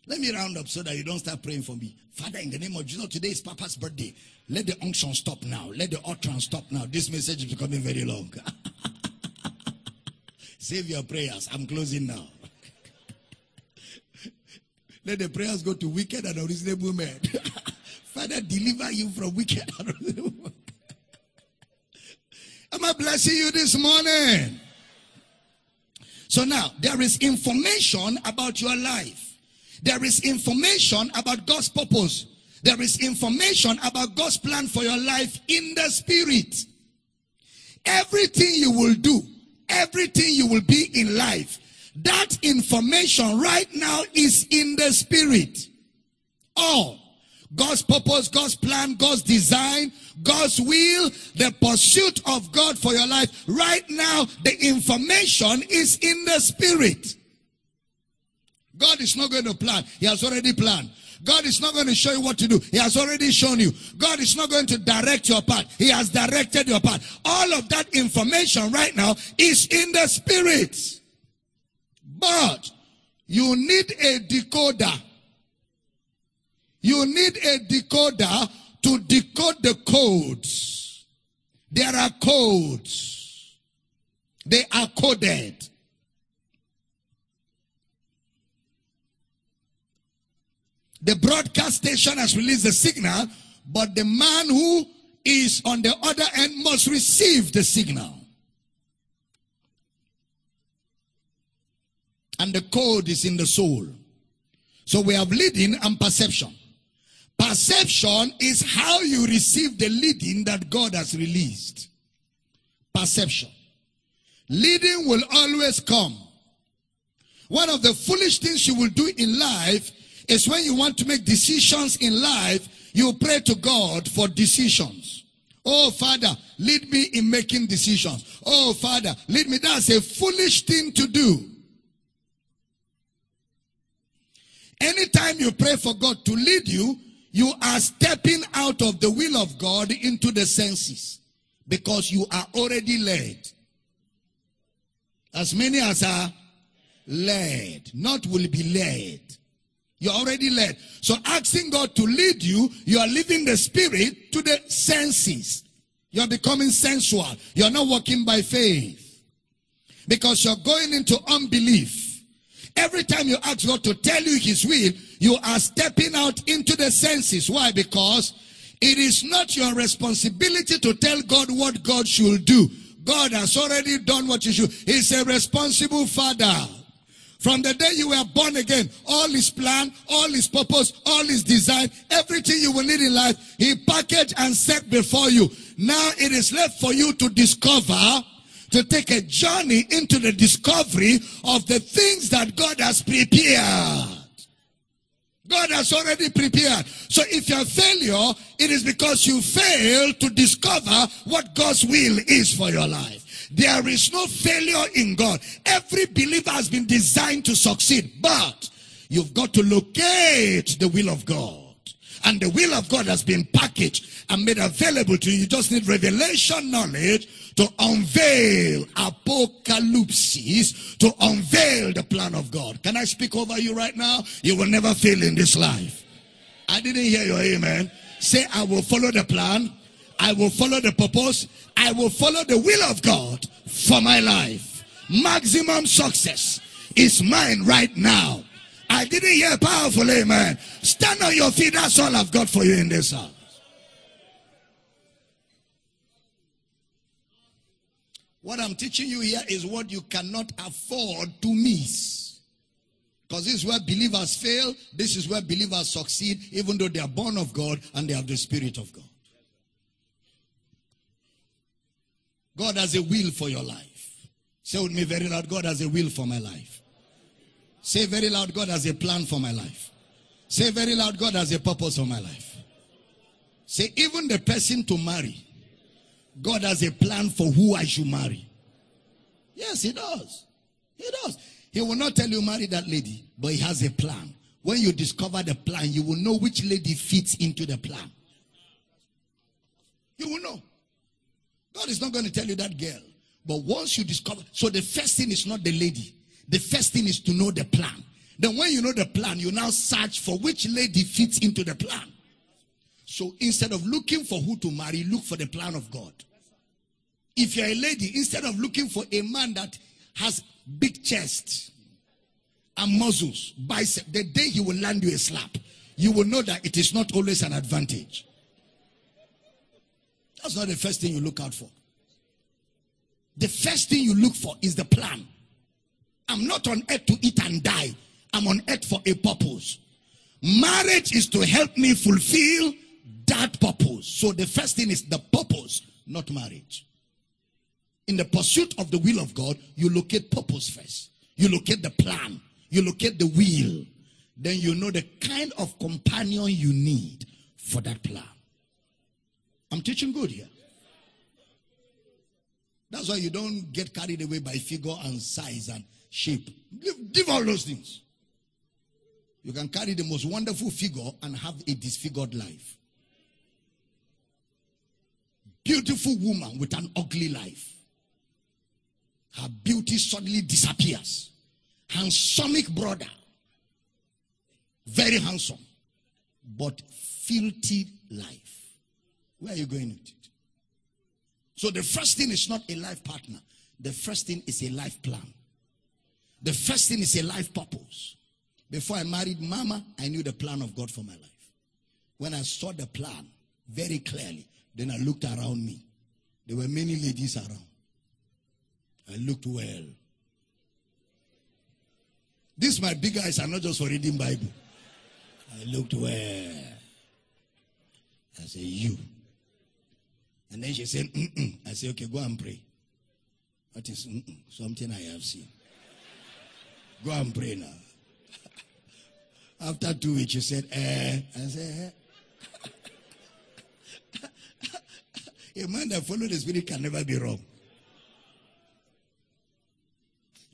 Let me round up so that you don't start praying for me. Father, in the name of Jesus, today is Papa's birthday. Let the unction stop now. Let the utterance stop now. This message is becoming very long. [LAUGHS] Save your prayers. I'm closing now. [LAUGHS] Let the prayers go to wicked and unreasonable men. [LAUGHS] Father, deliver you from wicked and unreasonable men. Am I blessing you this morning? So now, there is information about your life. There is information about God's purpose. There is information about God's plan for your life in the spirit. Everything you will do, everything you will be in life, that information right now is in the spirit. All. God's purpose, God's plan, God's design, God's will, the pursuit of God for your life. Right now, the information is in the spirit. God is not going to plan. He has already planned. God is not going to show you what to do. He has already shown you. God is not going to direct your path. He has directed your path. All of that information right now is in the spirit. But you need a decoder. You need a decoder to decode the codes. There are codes. They are coded. The broadcast station has released the signal, but the man who is on the other end must receive the signal. And the code is in the soul. So we have leading and perception. Perception is how you receive the leading that God has released. Perception. Leading will always come. One of the foolish things you will do in life is when you want to make decisions in life, you pray to God for decisions. Oh, Father, lead me in making decisions. Oh, Father, lead me. That's a foolish thing to do. Anytime you pray for God to lead you, you are stepping out of the will of God into the senses because you are already led. As many as are led, not will be led. You're already led. So asking God to lead you, you are leaving the spirit to the senses. You're becoming sensual. You're not walking by faith. Because you're going into unbelief. Every time you ask God to tell you his will, you are stepping out into the senses. Why? Because it is not your responsibility to tell God what God should do. God has already done what you should. He's a responsible father. From the day you were born again, all his plan, all his purpose, all his design, everything you will need in life, he packaged and set before you. Now it is left for you to discover, to take a journey into the discovery of the things that God has prepared. God has already prepared. So if you're a failure, it is because you fail to discover what God's will is for your life. There is no failure in God. Every believer has been designed to succeed, but you've got to locate the will of God. And the will of God has been packaged and made available to you. You just need revelation knowledge to unveil apocalypse, to unveil the plan of God. Can I speak over you right now? You will never fail in this life. I didn't hear your amen. Say, I will follow the plan. I will follow the purpose. I will follow the will of God for my life. Maximum success is mine right now. I didn't hear powerful amen. Stand on your feet. That's all I've got for you in this house. What I'm teaching you here is what you cannot afford to miss. Because this is where believers fail. This is where believers succeed, even though they are born of God and they have the Spirit of God. God has a will for your life. Say with me very loud, God has a will for my life. Say very loud, God has a plan for my life. Say very loud, God has a purpose for my life. Say, even the person to marry, God has a plan for who I should marry. Yes, He does. He does. He will not tell you marry that lady, but He has a plan. When you discover the plan, you will know which lady fits into the plan. You will know. God is not going to tell you that girl. But once you discover, so the first thing is not the lady. The first thing is to know the plan. Then when you know the plan, you now search for which lady fits into the plan. So instead of looking for who to marry, look for the plan of God. If you're a lady, instead of looking for a man that has big chest and muscles, bicep, the day he will land you a slap, you will know that it is not always an advantage. That's not the first thing you look out for. The first thing you look for is the plan. I'm not on earth to eat and die. I'm on earth for a purpose. Marriage is to help me fulfill that purpose. So the first thing is the purpose, not marriage. In the pursuit of the will of God, you locate purpose first. You locate the plan. You locate the will. Then you know the kind of companion you need for that plan. I'm teaching good here. That's why you don't get carried away by figure and size and shape. Give, all those things. You can carry the most wonderful figure and have a disfigured life. Beautiful woman with an ugly life. Her beauty suddenly disappears. Handsomic brother. Very handsome. But filthy life. Where are you going with it? So the first thing is not a life partner. The first thing is a life plan. The first thing is a life purpose. Before I married Mama, I knew the plan of God for my life. When I saw the plan very clearly, then I looked around me. There were many ladies around. I looked well. These my big eyes are not just for reading Bible. I looked well. I said, you. And then she said, Mm-mm. I said, okay, go and pray. What is Mm-mm? something I have seen? Go and pray now. After two weeks, she said, eh. I said, eh. A man that follows the Spirit can never be wrong.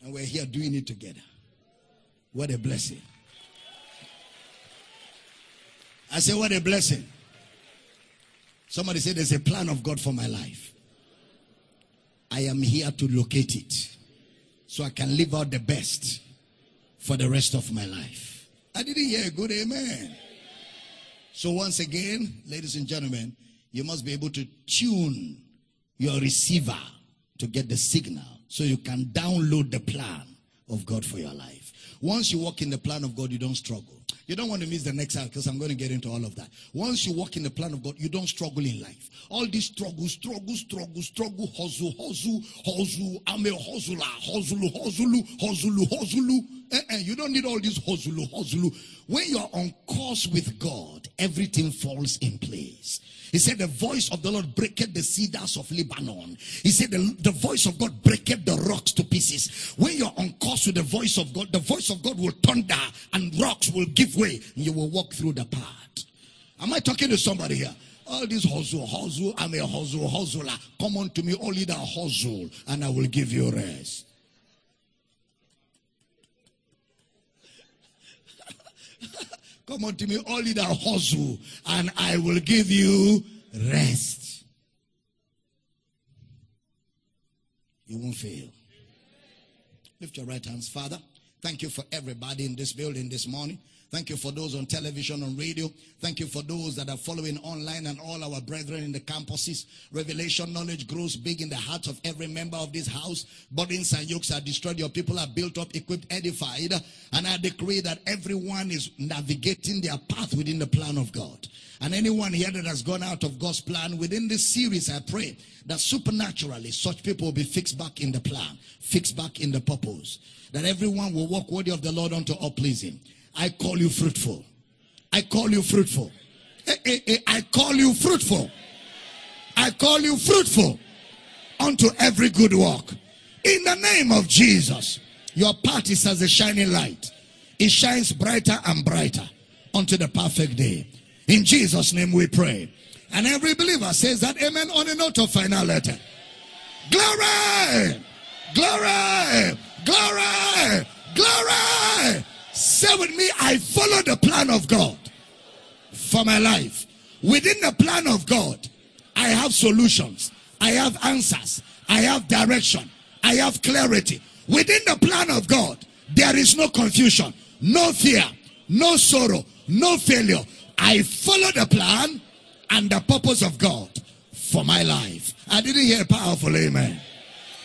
And we're here doing it together. What a blessing. I say, what a blessing. Somebody said, there's a plan of God for my life. I am here to locate it so I can live out the best for the rest of my life. I didn't hear a good amen. So, once again, ladies and gentlemen, you must be able to tune your receiver to get the signal so you can download the plan of God for your life. Once you walk in the plan of God, you don't struggle. You don't want to miss the next hour because I'm going to get into all of that. Once you walk in the plan of God, you don't struggle in life. All these struggle, struggle, struggle, struggle, hustle, hustle, hustle. I'm a hustler, hustle, hustle, eh, you don't need all this hustle, hustle. When you're on course with God, everything falls in place. He said, The voice of the Lord breaketh the cedars of Lebanon. He said, the, the voice of God breaketh the rocks to pieces. When you're on course with the voice of God, the voice of God will thunder and rocks will give way. And you will walk through the path. Am I talking to somebody here? All this hustle, hustle, I'm a hustle, hustler. Come on to me, only the hustle, and I will give you rest. Come on to me, only the hustle, and I will give you rest. You won't fail. Lift your right hands, Father. Thank you for everybody in this building this morning. Thank you for those on television, on radio. Thank you for those that are following online and all our brethren in the campuses. Revelation knowledge grows big in the hearts of every member of this house. Burdens and yokes are destroyed. Your people are built up, equipped, edified. And I decree that everyone is navigating their path within the plan of God. And anyone here that has gone out of God's plan within this series, I pray that supernaturally such people will be fixed back in the plan, fixed back in the purpose. That everyone will walk worthy of the Lord unto all pleasing. I call you fruitful. I call you fruitful. Eh, eh, eh, I call you fruitful. I call you fruitful unto every good work. In the name of Jesus, your path is as a shining light. It shines brighter and brighter unto the perfect day. In Jesus' name we pray. And every believer says that amen on a note of final letter. Glory! Glory! Glory! Glory! Say with me, I follow the plan of God for my life. Within the plan of God, I have solutions, I have answers, I have direction, I have clarity. Within the plan of God, there is no confusion, no fear, no sorrow, no failure. I follow the plan and the purpose of God for my life. I didn't hear a powerful amen.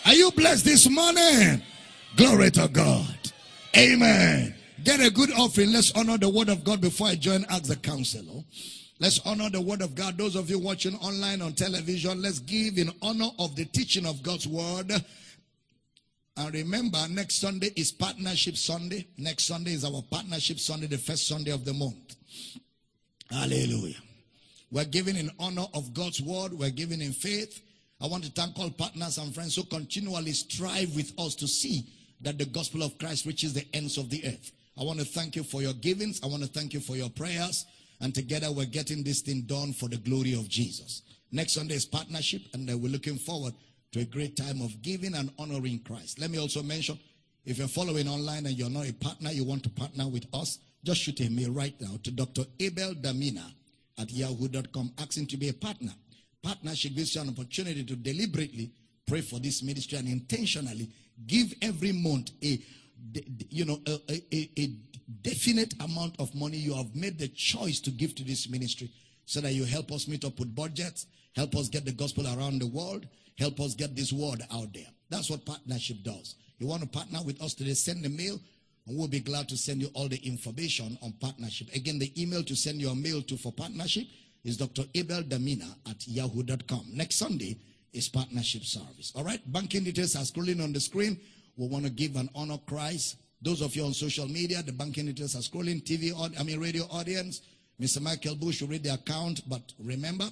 Are you blessed this morning? Glory to God. Amen. Get a good offering. Let's honor the word of God before I join Ask the Counselor. Let's honor the word of God. Those of you watching online on television, let's give in honor of the teaching of God's word. And remember, next Sunday is Partnership Sunday. Next Sunday is our Partnership Sunday, the first Sunday of the month. Hallelujah. We're giving in honor of God's word. We're giving in faith. I want to thank all partners and friends who continually strive with us to see that the gospel of Christ reaches the ends of the earth. I want to thank you for your givings. I want to thank you for your prayers. And together we're getting this thing done for the glory of Jesus. Next Sunday is partnership, and uh, we're looking forward to a great time of giving and honoring Christ. Let me also mention if you're following online and you're not a partner, you want to partner with us, just shoot a mail right now to Dr. Abel Damina at yahoo.com asking to be a partner. Partnership gives you an opportunity to deliberately pray for this ministry and intentionally give every month a you know a, a, a, definite amount of money you have made the choice to give to this ministry so that you help us meet up with budgets help us get the gospel around the world help us get this word out there that's what partnership does you want to partner with us today send a mail and we'll be glad to send you all the information on partnership again the email to send your mail to for partnership is dr abel damina at yahoo.com next sunday is partnership service. All right, banking details are scrolling on the screen. We want to give and honor Christ. Those of you on social media, the banking details are scrolling. TV, I mean radio audience. Mr. Michael Bush will read the account, but remember,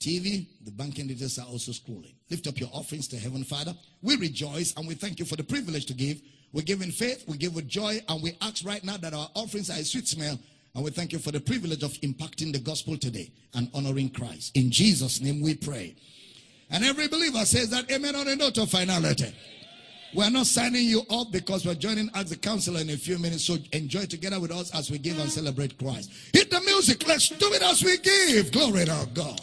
TV, the banking details are also scrolling. Lift up your offerings to Heaven Father. We rejoice and we thank you for the privilege to give. We give in faith, we give with joy, and we ask right now that our offerings are a sweet smell. And we thank you for the privilege of impacting the gospel today and honoring Christ. In Jesus' name we pray. And every believer says that amen on a note of finality. We're not signing you up because we're joining as the counselor in a few minutes. So enjoy together with us as we give and celebrate Christ. Hit the music. Let's do it as we give. Glory to God.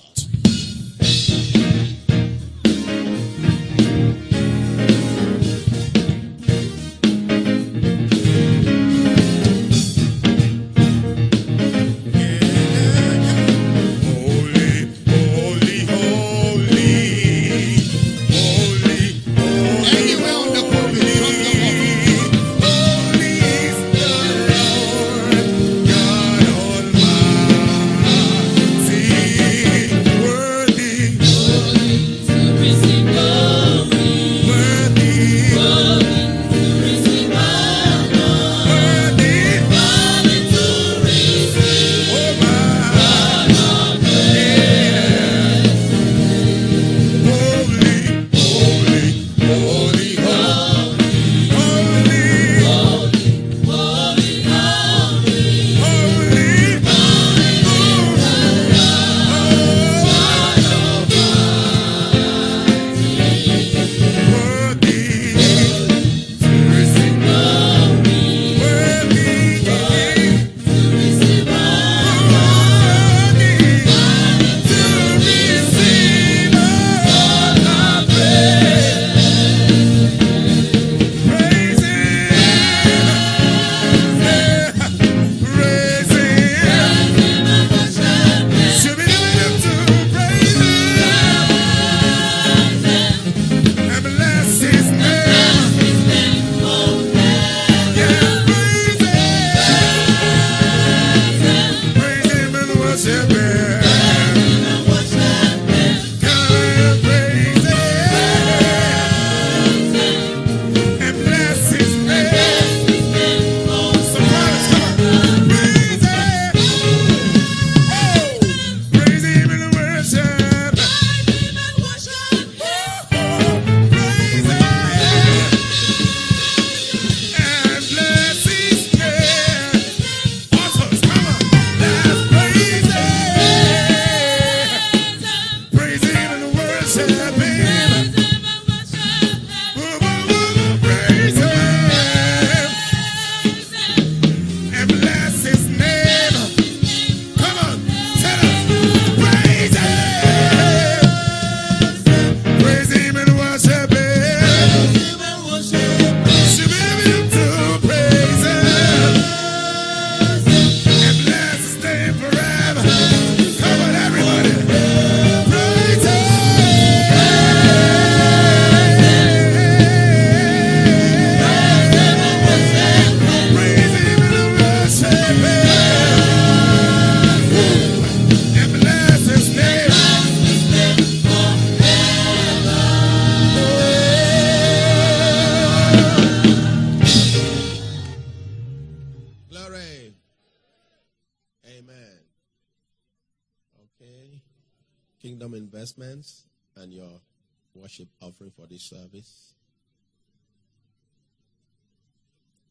Service.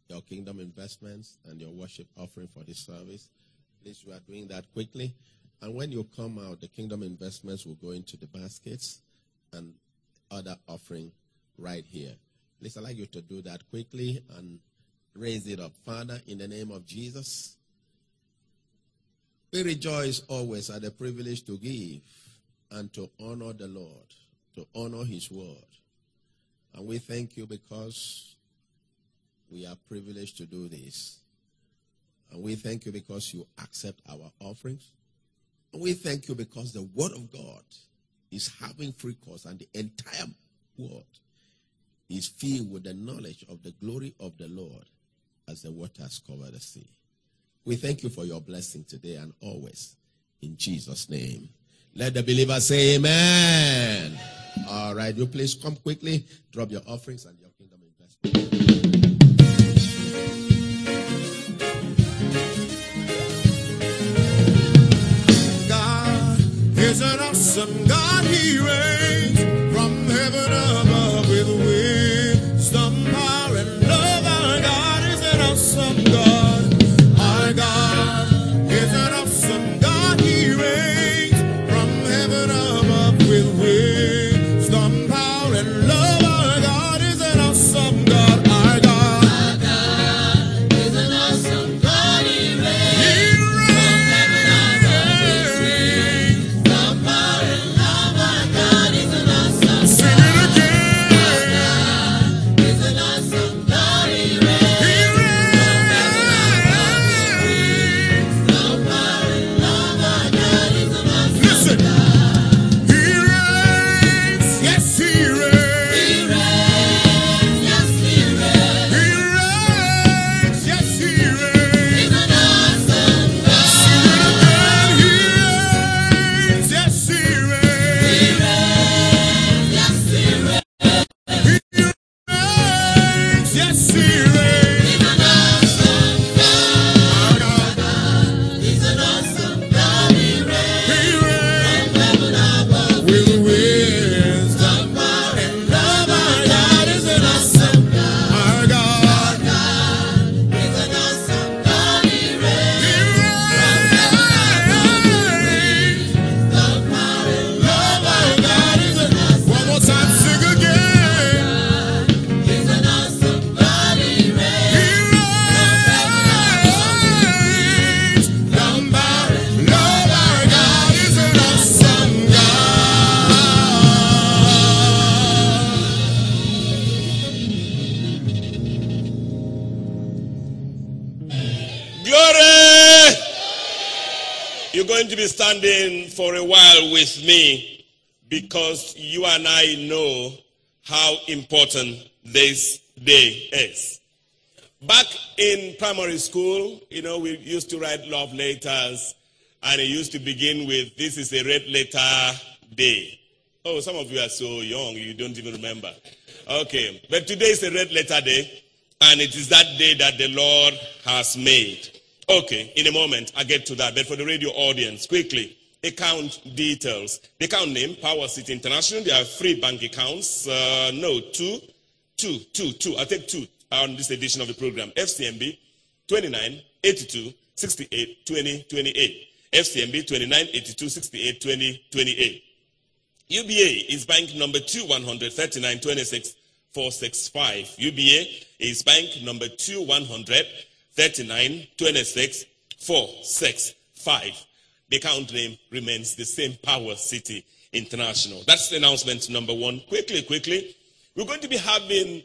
Your kingdom investments and your worship offering for this service. Please, you are doing that quickly. And when you come out, the kingdom investments will go into the baskets and other offering right here. Please, I'd like you to do that quickly and raise it up. Father, in the name of Jesus, we rejoice always at the privilege to give and to honor the Lord, to honor His word. And we thank you because we are privileged to do this. And we thank you because you accept our offerings. And we thank you because the word of God is having free course and the entire world is filled with the knowledge of the glory of the Lord as the waters cover the sea. We thank you for your blessing today and always. In Jesus' name. Let the believer say amen. All right, you please come quickly, drop your offerings and your kingdom investment. God is an awesome God. He reigns from heaven important this day is. Back in primary school, you know, we used to write love letters and it used to begin with, This is a red letter day. Oh, some of you are so young, you don't even remember. Okay, but today is a red letter day and it is that day that the Lord has made. Okay, in a moment, I'll get to that. But for the radio audience, quickly, account details. The account name, Power City International. There are three bank accounts. Uh, no, two, two, two, two. I'll take two on this edition of the program. FCMB 29 82 68 20 28. FCMB 29 82 68 20 28. UBA is bank number 2 139 26 465. UBA is bank number 2 139 26 465. The account name remains the same Power City International. That's announcement number one. Quickly, quickly. We're going to be having,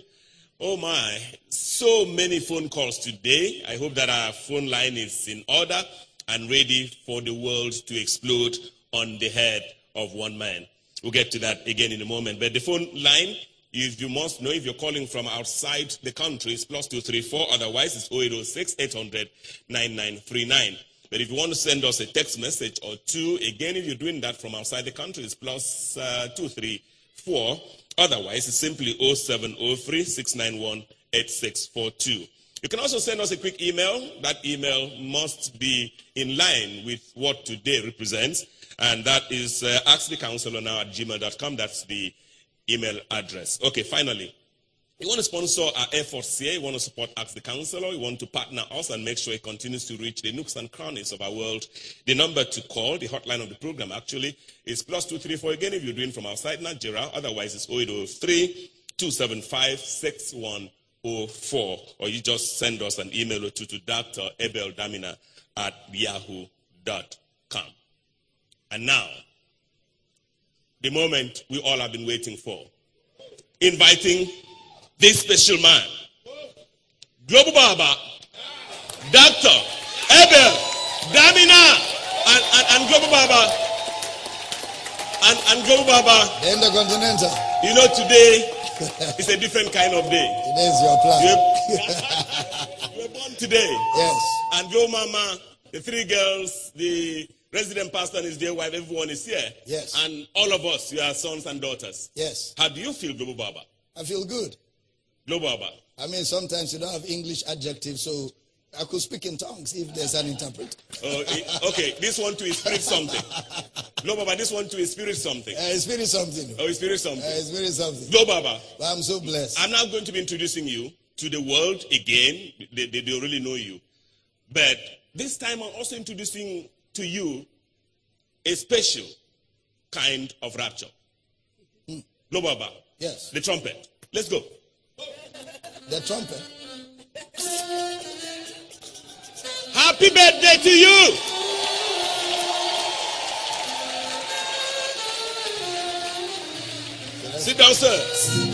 oh my, so many phone calls today. I hope that our phone line is in order and ready for the world to explode on the head of one man. We'll get to that again in a moment. But the phone line, if you must know, if you're calling from outside the country, it's plus 234. Otherwise, it's 0806 800 9939. But if you want to send us a text message or two, again, if you're doing that from outside the country, it's plus uh, 234. Otherwise, it's simply 0703 691 8642. You can also send us a quick email. That email must be in line with what today represents. And that is uh, at gmail.com. That's the email address. Okay, finally. You want to sponsor our efforts here. You want to support Ask the Counselor. You want to partner us and make sure it continues to reach the nooks and crannies of our world. The number to call, the hotline of the program actually, is plus 234 again if you're doing from outside Nigeria. Otherwise, it's 0803 275 6104. Or you just send us an email to, to Dr. Abel Damina at yahoo.com. And now, the moment we all have been waiting for. Inviting this special man, Global Baba, Dr. Abel Damina, and, and, and Global Baba, and, and Global Baba, The Intercontinental. you know, today [LAUGHS] is a different kind of day. Today is your plan. [LAUGHS] [LAUGHS] You were born today. Yes. And Global Mama, the three girls, the resident pastor and his dear wife, everyone is here. Yes. And all of us, you are sons and daughters. Yes. How do you feel, Global Baba? I feel good. Global Baba. I mean, sometimes you don't have English adjectives, so I could speak in tongues if there's an interpreter. Oh, eh, okay, this one too is spirit something. No, Baba, this one is spirit something. Uh, very something. Oh, spirit Uh, something. it's very something. Global Baba, I'm so blessed. I'm now going to be introducing you to the world again. They, they, they really know you. But this time I'm also introducing to you a special kind of rapture. Global Baba, Yes. the trumpet. Let's go. The trumpet. Happy birthday to you. Sit down, sir.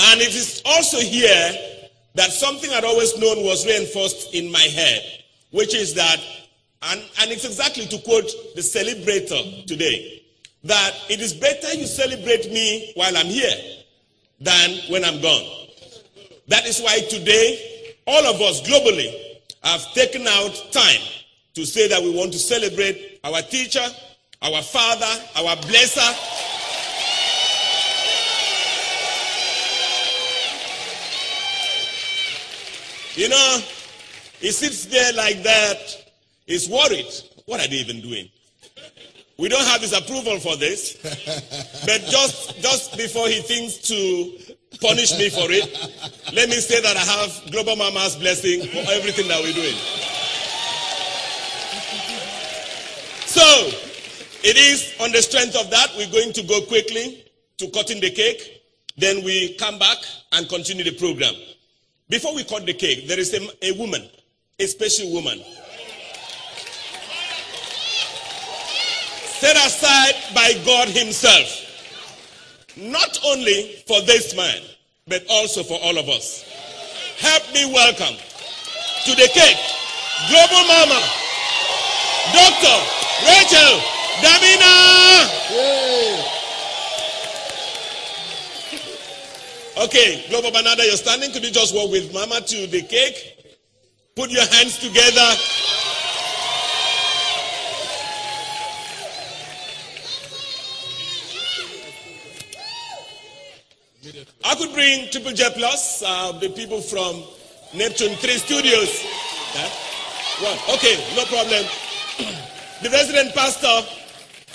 And it is also here that something I'd always known was reinforced in my head, which is that, and, and it's exactly to quote the celebrator today, that it is better you celebrate me while I'm here than when I'm gone. That is why today, all of us globally have taken out time to say that we want to celebrate our teacher, our father, our blesser, You know, he sits there like that. He's worried. What are they even doing? We don't have his approval for this. But just just before he thinks to punish me for it, let me say that I have Global Mama's blessing for everything that we're doing. So, it is on the strength of that, we're going to go quickly to cutting the cake. Then we come back and continue the program. Before we cut the cake, there is a, a woman, a special woman, set aside by God Himself, not only for this man, but also for all of us. Help me welcome to the cake, Global Mama, Dr. Rachel Damina. Okay, Global Banana, you're standing. Could you just walk with Mama to the cake? Put your hands together. I could bring Triple J Plus, uh, the people from Neptune 3 Studios. What? Okay, no problem. [CLEARS THROAT] the resident pastor,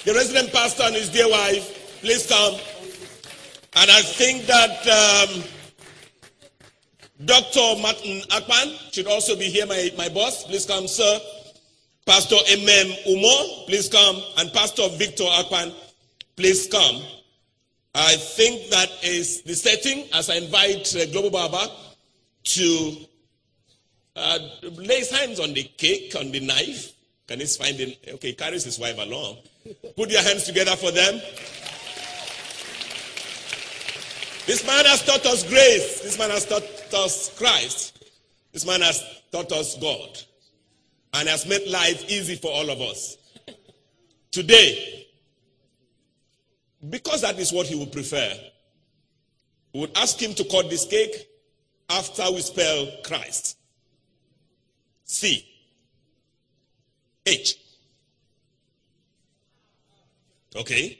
the resident pastor and his dear wife, please come. And I think that um, Dr. Martin Akpan should also be here, my, my boss. Please come, sir. Pastor Emem Umo, please come. And Pastor Victor Akpan, please come. I think that is the setting as I invite uh, Global Baba to uh, lay his hands on the cake, on the knife. Can he find it? Okay, carries his wife along. Put your hands together for them. This man has taught us grace. This man has taught us Christ. This man has taught us God. And has made life easy for all of us. Today, because that is what he would prefer, we would ask him to cut this cake after we spell Christ. C. H. Okay?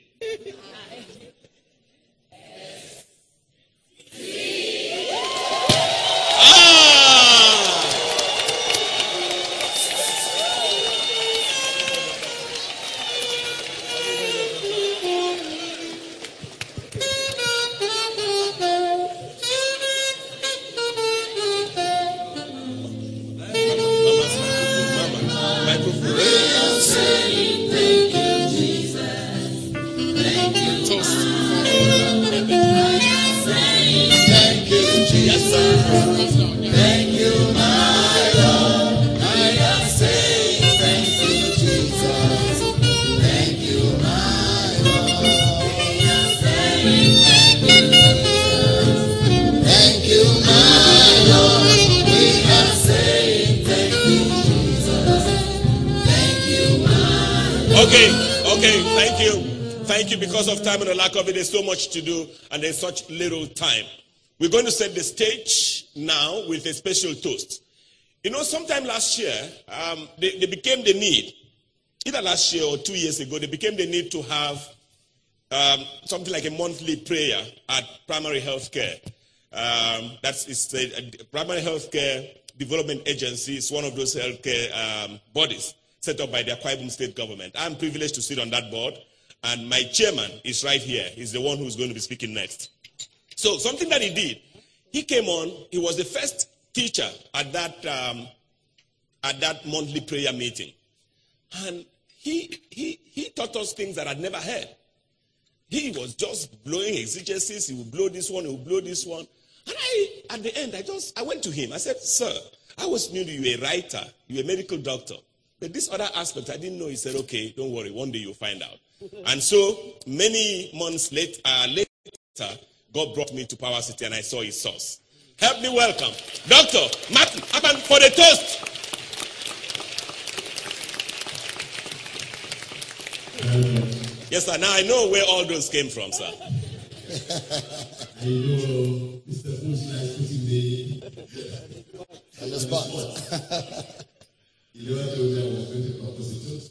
Okay, okay, thank you. Thank you because of time and the lack of it. There's so much to do and there's such little time. We're going to set the stage now with a special toast. You know, sometime last year, um, they, they became the need, either last year or two years ago, they became the need to have um, something like a monthly prayer at primary health care. Um, that's it's a, a primary health care development agency. It's one of those healthcare um, bodies set up by the Akwa state government. I'm privileged to sit on that board, and my chairman is right here. He's the one who's going to be speaking next. So something that he did, he came on. He was the first teacher at that um, at that monthly prayer meeting, and he he he taught us things that I'd never heard. He was just blowing exegesis. He would blow this one. He would blow this one. And I, at the end, I just I went to him. I said, "Sir, I always knew you a writer. You were a medical doctor, but this other aspect I didn't know." He said, "Okay, don't worry. One day you'll find out." [LAUGHS] And so many months late, uh, later, God brought me to Power City, and I saw His source. Help me welcome Doctor Martin Akpan for the toast. Yes, sir. Now I know where all those came from, sir. [LAUGHS] I know Mr. Bushra is putting me. On the spot. [LAUGHS] You never told me I was going to propose.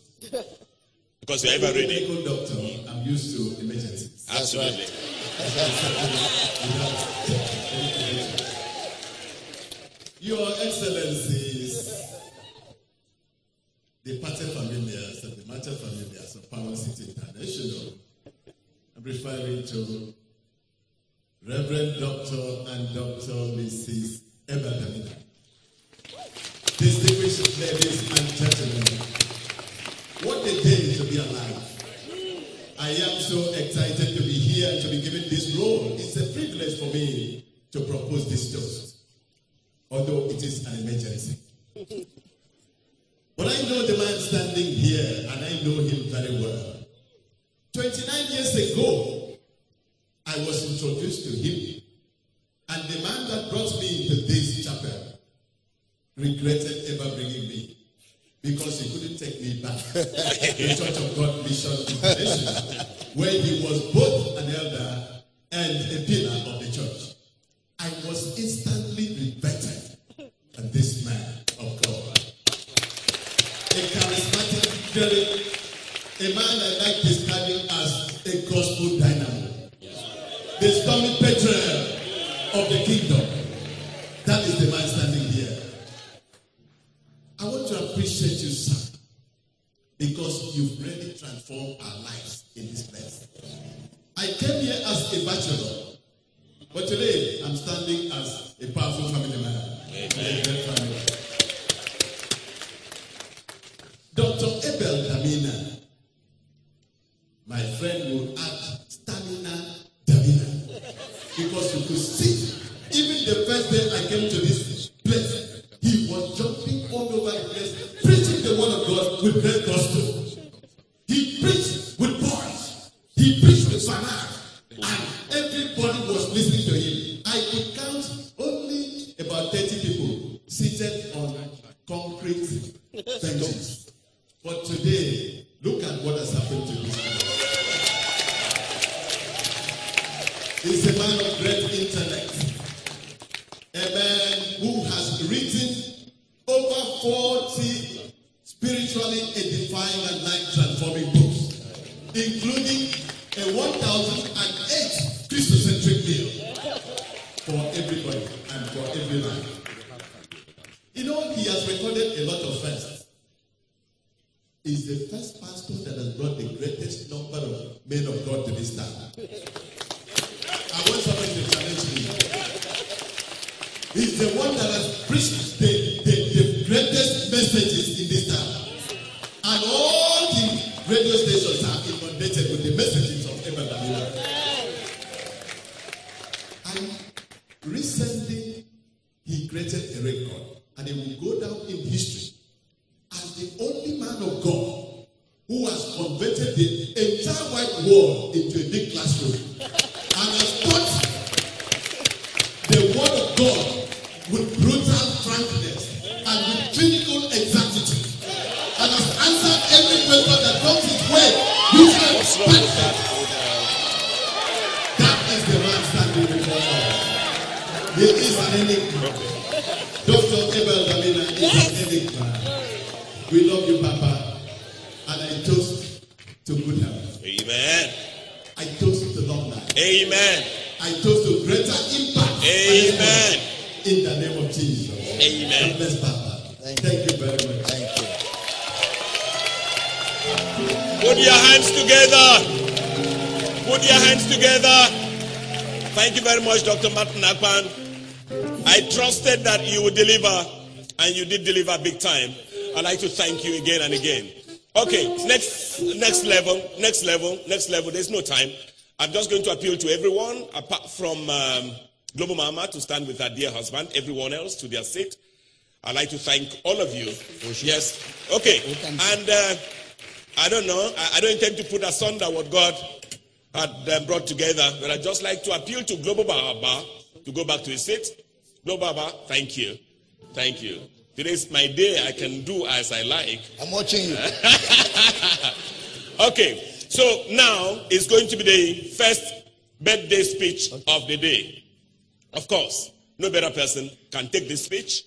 Because you're ever a ready. medical doctor, I'm used to emergencies. Absolutely. [LAUGHS] Your Excellencies, the pater familias and the mater familias of Power City International, I'm referring to Reverend Dr. and Dr. Mrs. Abel Damina. Distinguished ladies and gentlemen, what a day to be alive. I am so excited to be here and to be given this role. It's a privilege for me to propose this toast, although it is an emergency. But I know the man standing here, and I know him very well. 29 years ago, I was introduced to him, and the man that brought me into this chapel regretted ever bringing me because he couldn't take me back [LAUGHS] to Church of God Mission International, where he was both an elder and a pillar of the church. I was instantly riveted at this man of God. A charismatic, very, a man I like describing as a gospel dynamo. The stormy patriarch of the kingdom. That is the man standing here. I want to appreciate you, sir, because you've really transformed our lives in this place. I came here as a bachelor, but today I'm standing as a powerful family man. Amen. Family. Dr. Abel Damina, my friend would add stamina Damina, because you could see, even the first day I came to this God deliver, and you did deliver big time. I'd like to thank you again and again. Okay, next next level, next level, next level. There's no time. I'm just going to appeal to everyone, apart from um, Global Mama, to stand with her dear husband. Everyone else to their seat. I'd like to thank all of you. Yes. Okay. And uh, I don't know. I, I don't intend to put asunder what God had um, brought together, but I'd just like to appeal to Global Baba to go back to his seat. Global Baba, thank you. Thank you. Today's my day. I can do as I like. I'm watching you. [LAUGHS] Okay, so now is going to be the first birthday speech of the day. Of course, no better person can take this speech.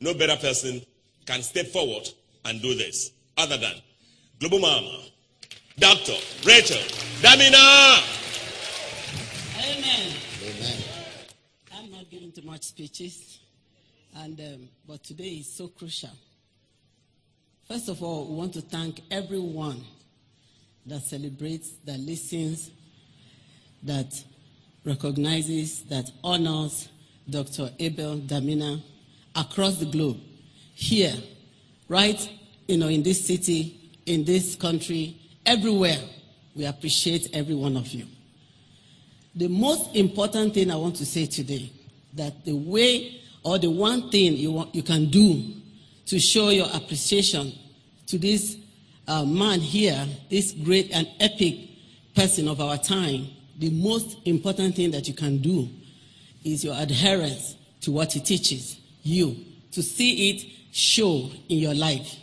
No better person can step forward and do this other than Global Mama, Dr. Rachel Damina. Amen. Amen. I'm not giving too much speeches, and um, but today is so crucial. First of all, we want to thank everyone that celebrates, that listens, that recognizes, that honors Dr. Abel Damina across the globe. Here, right, you know, in this city, in this country, everywhere, we appreciate every one of you. The most important thing I want to say today that the way or the one thing you, want, you can do to show your appreciation to this uh, man here, this great and epic person of our time, the most important thing that you can do is your adherence to what he teaches you, to see it show in your life.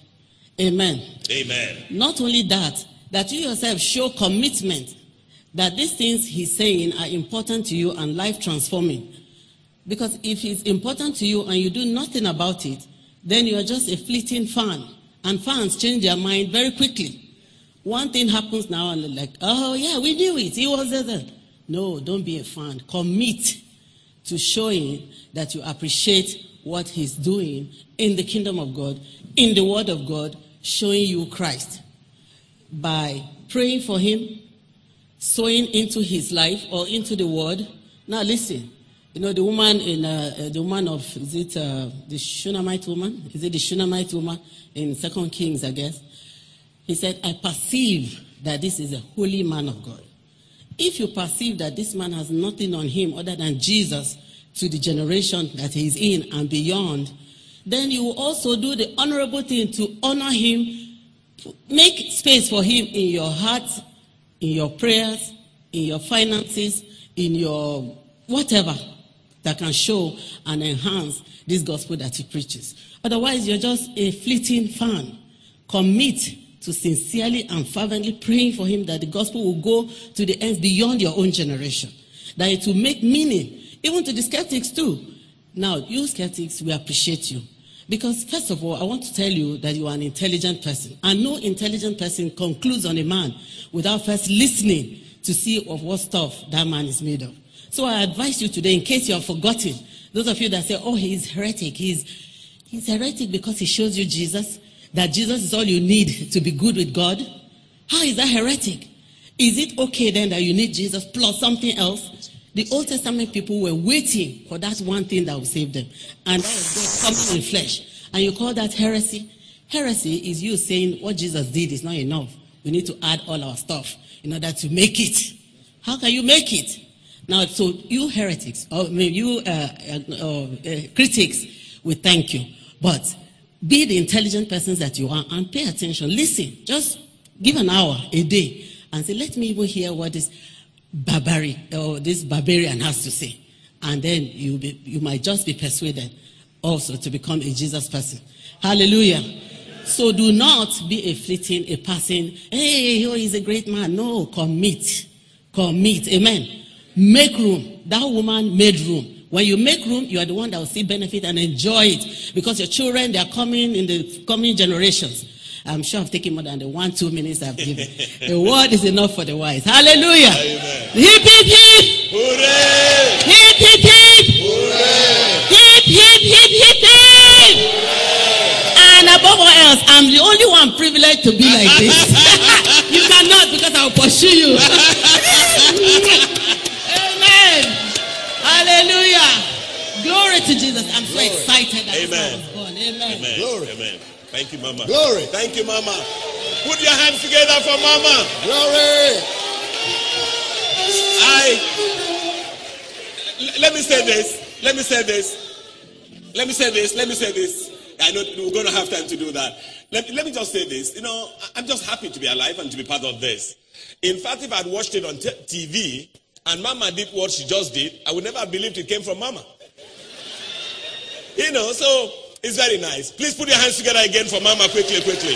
Amen. Amen. Not only that, that you yourself show commitment that these things he's saying are important to you and life transforming. Because if it's important to you and you do nothing about it, then you are just a fleeting fan. And fans change their mind very quickly. One thing happens now and they're like, oh yeah, we knew it. He was there. No, don't be a fan. Commit to showing that you appreciate what he's doing in the kingdom of God, in the word of God, showing you Christ by praying for him, sowing into his life or into the word. Now listen, you know the woman in uh, uh, the woman of is it uh, the Shunammite woman? Is it the Shunammite woman in Second Kings? I guess he said, "I perceive that this is a holy man of God." If you perceive that this man has nothing on him other than Jesus to the generation that he's in and beyond, then you will also do the honorable thing to honor him, make space for him in your heart, in your prayers, in your finances, in your whatever that can show and enhance this gospel that he preaches. Otherwise, you're just a fleeting fan. Commit to sincerely and fervently praying for him that the gospel will go to the ends beyond your own generation. That it will make meaning, even to the skeptics too. Now, you skeptics, we appreciate you. Because, first of all, I want to tell you that you are an intelligent person. And no intelligent person concludes on a man without first listening to see of what stuff that man is made of. So I advise you today, in case you have forgotten, those of you that say, oh, he's heretic, he's, he's heretic because he shows you Jesus, that Jesus is all you need to be good with God. How is that heretic? Is it okay then that you need Jesus plus something else? The Old Testament people were waiting for that one thing that will save them. And that was God coming in flesh. And you call that heresy? Heresy is you saying what Jesus did is not enough. We need to add all our stuff in order to make it. How can you make it? Now, so you heretics, or maybe you uh, uh, uh, critics, we thank you. But be the intelligent persons that you are and pay attention. Listen, just give an hour a day and say, let me even hear what this barbaric or this barbarian has to say. And then you, be, you might just be persuaded also to become a Jesus person. Hallelujah. So do not be a fleeting, a passing, hey, oh, he's a great man. No, commit. Commit. Amen. Make room. That woman made room. When you make room, you are the one that will see benefit and enjoy it because your children they are coming in the coming generations. I'm sure I've taken more than the one two minutes I've given. [LAUGHS] the word is enough for the wise. Hallelujah. Amen. Hip hip hip. Hooray! Hip hip hip. Hip hip hip hip hip. And above all else, I'm the only one privileged to be like this. [LAUGHS] you cannot because I'll pursue you. [LAUGHS] to Jesus. I'm so excited that Amen. this one was born. Amen. Amen. Glory. Amen. Thank you, Mama. Glory. Thank you, Mama. Put your hands together for Mama. Glory. I. L- Let me say this. Let me say this. Let me say this. Let me say this. I know we're going to have time to do that. Let, let me just say this. You know, I- I'm just happy to be alive and to be part of this. In fact, if I'd watched it on t- TV and Mama did what she just did, I would never have believed it came from Mama. You know, so it's very nice. Please put your hands together again for Mama quickly, quickly.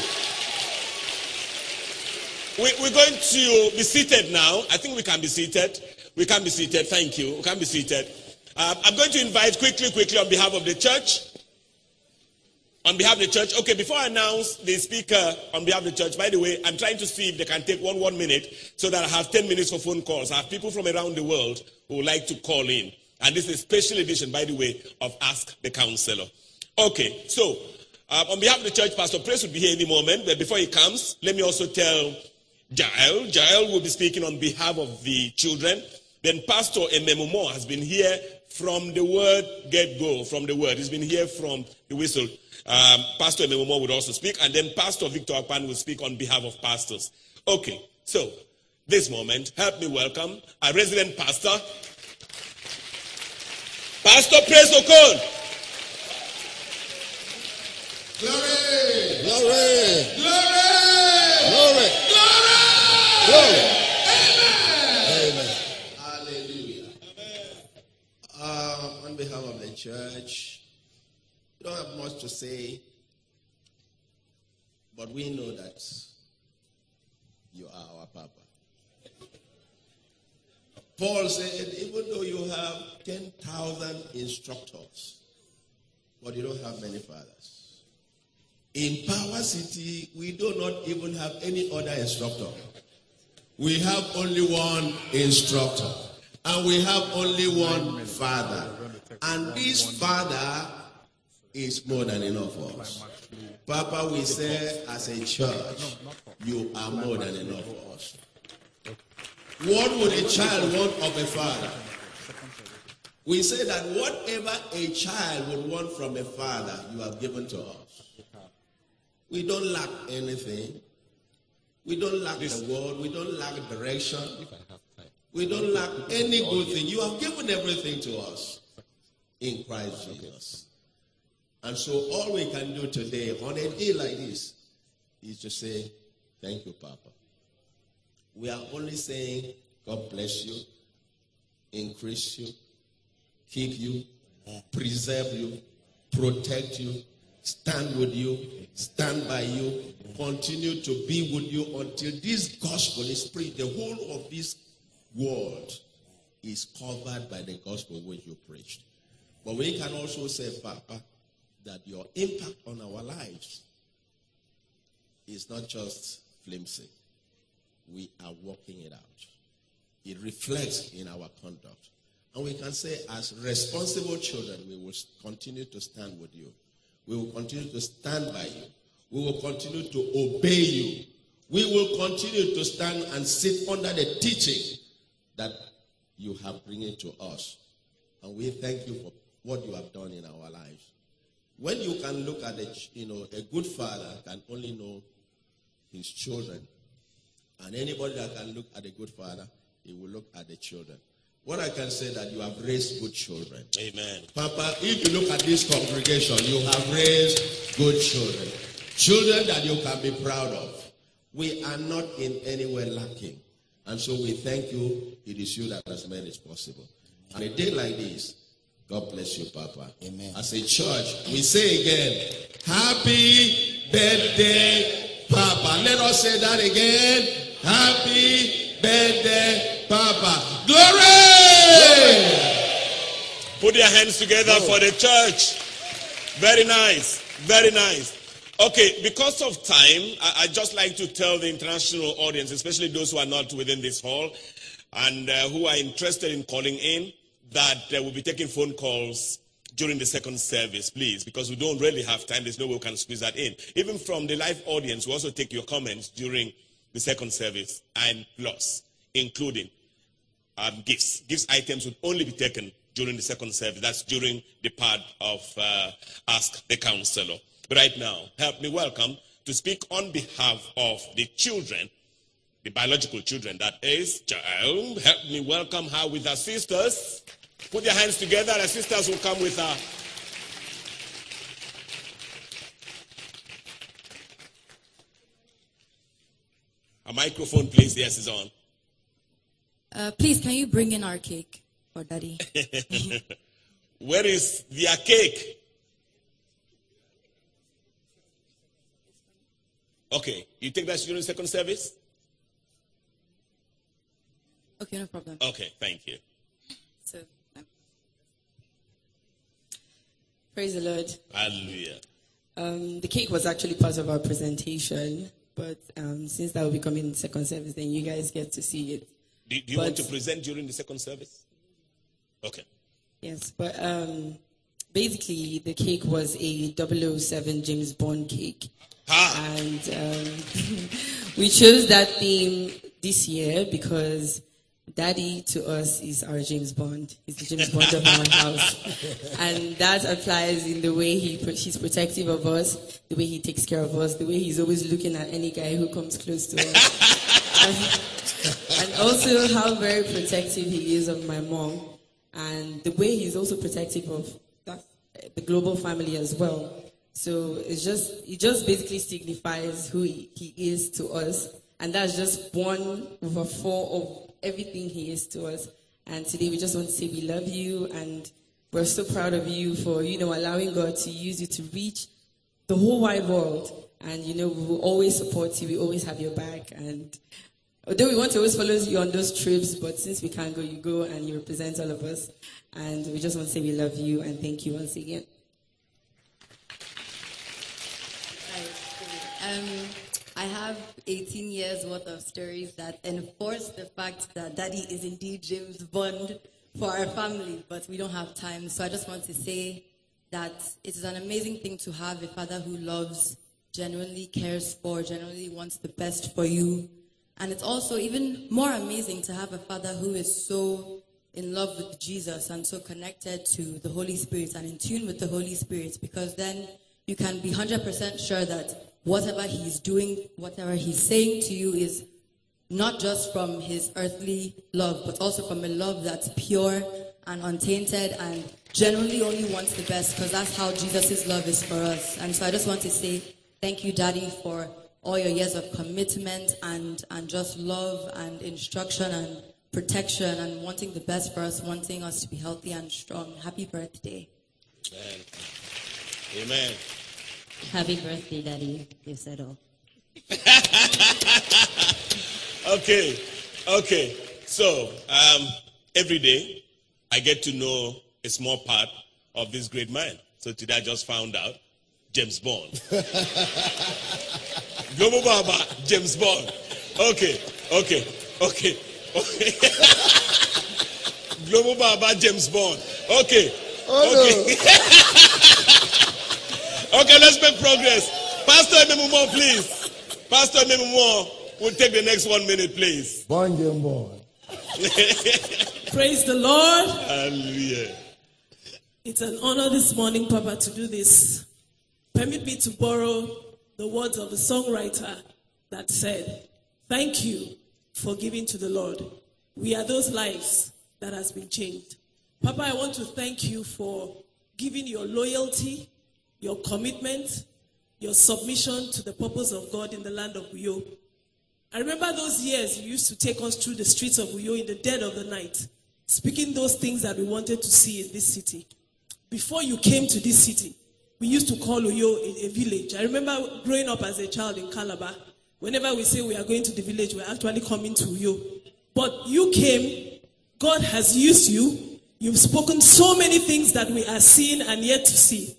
We, we're going to be seated now. I think we can be seated. We can be seated. Thank you. We can be seated. Um, I'm going to invite quickly, quickly on behalf of the church. On behalf of the church. Okay, before I announce the speaker on behalf of the church, by the way, I'm trying to see if they can take one one minute so that I have 10 minutes for phone calls. I have people from around the world who would like to call in. And this is special edition, by the way, of Ask the Counselor. Okay, so um, on behalf of the church, Pastor Praise will be here any moment. But before he comes, let me also tell Jael. Jael will be speaking on behalf of the children. Then Pastor Ememumo has been here from the word get go, from the word. He's been here from the whistle. Um, Pastor Ememumo would also speak, and then Pastor Victor Akpan will speak on behalf of pastors. Okay, so this moment, help me welcome our resident pastor, Pastor Praise Okon. Glory! Glory. Glory! Glory. Glory. Amen. Hallelujah. Um, on behalf of the church, we don't have much to say, but we know that you are our Papa. Paul said, even though you have 10,000 instructors, but you don't have many fathers. In Power City, we do not even have any other instructor. We have only one instructor. And we have only one father. And this father is more than enough for us. Papa, we say as a church, you are more than enough for us. What would a child want of a father? We say that whatever a child would want from a father, you have given to us. We don't lack anything. We don't lack the word. We don't lack direction. We don't lack any good thing. You have given everything to us in Christ Jesus. And so all we can do today on a day like this is to say, Thank you, Papa. We are only saying, God bless you, increase you, keep you, preserve you, protect you, stand with you, stand by you, continue to be with you until this gospel is preached. The whole of this world is covered by the gospel which you preached. But we can also say, Papa, that your impact on our lives is not just flimsy. We are working it out. It reflects in our conduct. And we can say, as responsible children, we will continue to stand with you. We will continue to stand by you. We will continue to obey you. We will continue to stand and sit under the teaching that you have bringing to us. And we thank you for what you have done in our lives. When you can look at it, you know, a good father can only know his children. And anybody that can look at a good father, he will look at the children. What I can say that you have raised good children. Amen. Papa, if you look at this congregation, you have raised good children. Children that you can be proud of. We are not in any way lacking. And so we thank you. It is you that has made it possible. On a day like this, God bless you, Papa. Amen. As a church, we say again, Happy birthday, Papa. Let us say that again. Happy birthday, Papa. Glory! Put your hands together for the church. Very nice. Very nice. Okay, because of time, I, I just like to tell the international audience, especially those who are not within this hall and uh, who are interested in calling in, that uh, we'll be taking phone calls during the second service, please, because we don't really have time. There's no way we can squeeze that in. Even from the live audience, we also take your comments during the second service and plus, including um, gifts. Gifts items would only be taken during the second service. That's during the part of uh, Ask the Counselor. But right now, help me welcome to speak on behalf of the children, the biological children, that is, child. Help me welcome her with her sisters. Put your hands together, her sisters will come with her. A microphone, please. Yes, is on. Uh, please, can you bring in our cake for daddy? [LAUGHS] Where is their cake? Okay, you think that's during second service? Okay, no problem. Okay, thank you. So, um, praise the Lord. Hallelujah. Um, the cake was actually part of our presentation, but um, since that will be coming in second service, then you guys get to see it. Do, do you want to present during the second service? Okay. Yes, but um, basically the cake was a 007 James Bond cake. Ha! And um, [LAUGHS] we chose that theme this year because Daddy to us is our James Bond. He's the James Bond of our house. [LAUGHS] And that applies in the way he, he's protective of us, the way he takes care of us, the way he's always looking at any guy who comes close to us. and, and also how very protective he is of my mom. And the way he's also protective of that, the global family as well. So it's just it just basically signifies who he is to us, and that's just one over four of everything he is to us. And today we just want to say we love you, and we're so proud of you for you know allowing God to use you to reach the whole wide world. And you know we will always support you. We always have your back. And although we want to always follow you on those trips, but since we can't go, you go and you represent all of us. And we just want to say we love you and thank you once again. Um, I have 18 years worth of stories that enforce the fact that daddy is indeed James Bond for our family, but we don't have time. So I just want to say that it is an amazing thing to have a father who loves, genuinely cares for, genuinely wants the best for you. And it's also even more amazing to have a father who is so in love with Jesus and so connected to the Holy Spirit and in tune with the Holy Spirit because then you can be 100% sure that whatever he's doing, whatever he's saying to you is not just from his earthly love, but also from a love that's pure and untainted and genuinely only wants the best because that's how Jesus' love is for us. And so I just want to say thank you, Daddy, for all your years of commitment and, and just love and instruction and protection and wanting the best for us, wanting us to be healthy and strong. Happy birthday. Amen. Amen. Happy birthday, Daddy. You said all. Okay. Okay. So, um, every day I get to know a small part of this great man. So today I just found out James Bond. [LAUGHS] Global Baba, James Bond. Okay. Okay. Okay. Okay. [LAUGHS] Global Baba, James Bond. Okay. Okay. [LAUGHS] okay, let's make progress. Pastor Memumo, please. Pastor Memumo will take the next one minute, please. Born James Bond. Praise the Lord. Hallelujah. It's an honor this morning, Papa, to do this. Permit me to borrow the words of a songwriter that said, Thank you for giving to the Lord. We are those lives that has been changed. Papa, I want to thank you for giving your loyalty, your commitment, your submission to the purpose of God in the land of Uyo. I remember those years you used to take us through the streets of Uyo in the dead of the night, speaking those things that we wanted to see in this city. Before you came to this city, we used to call Uyo a, a village. I remember growing up as a child in Calabar. Whenever we say we are going to the village, we're actually coming to Uyo. But you came, God has used you, You've spoken so many things that we are seeing and yet to see.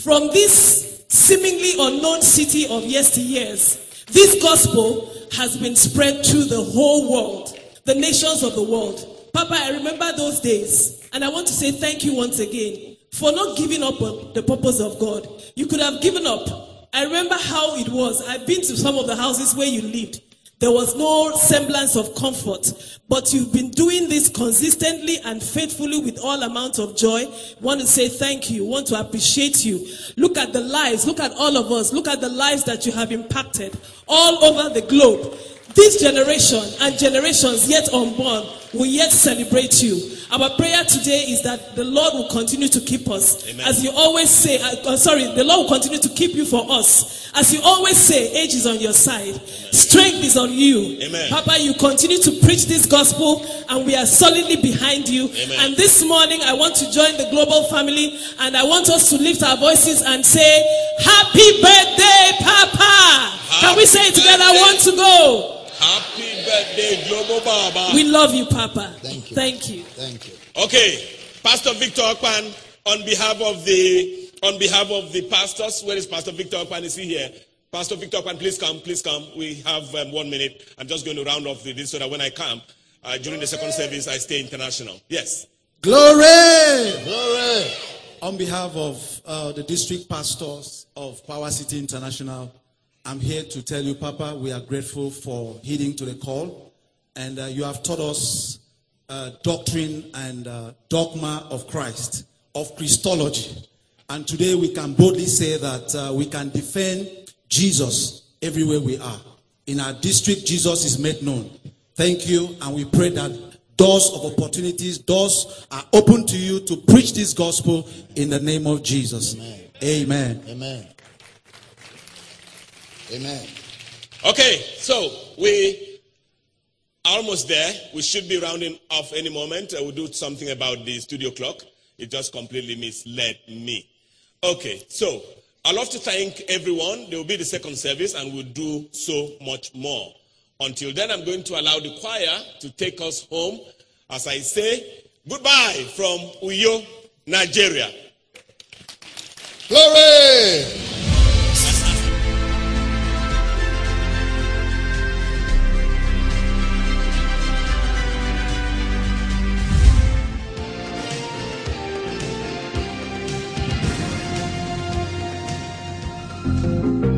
From this seemingly unknown city of yesteryears, this gospel has been spread through the whole world, the nations of the world. Papa, I remember those days, and I want to say thank you once again for not giving up on the purpose of God. You could have given up. I remember how it was. I've been to some of the houses where you lived. There was no semblance of comfort, but you've been doing this consistently and faithfully with all amount of joy. Want to say thank you. Want to appreciate you. Look at the lives. Look at all of us. Look at the lives that you have impacted all over the globe. This generation and generations yet unborn will yet celebrate you. Our prayer today is that the Lord will continue to keep us. Amen. As you always say, uh, uh, sorry, the Lord will continue to keep you for us. As you always say, age is on your side, strength is on you. Amen. Papa, you continue to preach this gospel, and we are solidly behind you. Amen. And this morning, I want to join the global family, and I want us to lift our voices and say, Happy birthday, Papa! Can we say it together? I want to go. Happy birthday, Global Baba. We love you, Papa. Thank you. Thank you. Thank you. Okay, Pastor Victor Akpan, on behalf of the on behalf of the pastors, where is Pastor Victor Akpan? Is he here? Pastor Victor Akpan, please come, please come. We have um, one minute. I'm just going to round off with this so that when I come uh, during the second service, I stay international. Yes. Glory! Glory. On behalf of uh, the district pastors of Power City International, I'm here to tell you, Papa, we are grateful for heeding to the call. And uh, you have taught us uh, doctrine and uh, dogma of Christ, of Christology. And today we can boldly say that uh, we can defend Jesus everywhere we are. In our district, Jesus is made known. Thank you, and we pray that doors of opportunities, doors are open to you to preach this gospel in the name of Jesus. Amen. Amen. Amen. Okay, so we are almost there. We should be rounding off any moment. I will do something about the studio clock. It just completely misled me. Okay, so I'd love to thank everyone. There will be the second service, and we'll do so much more. Until then, I'm going to allow the choir to take us home as I say goodbye from Uyo, Nigeria. Glory.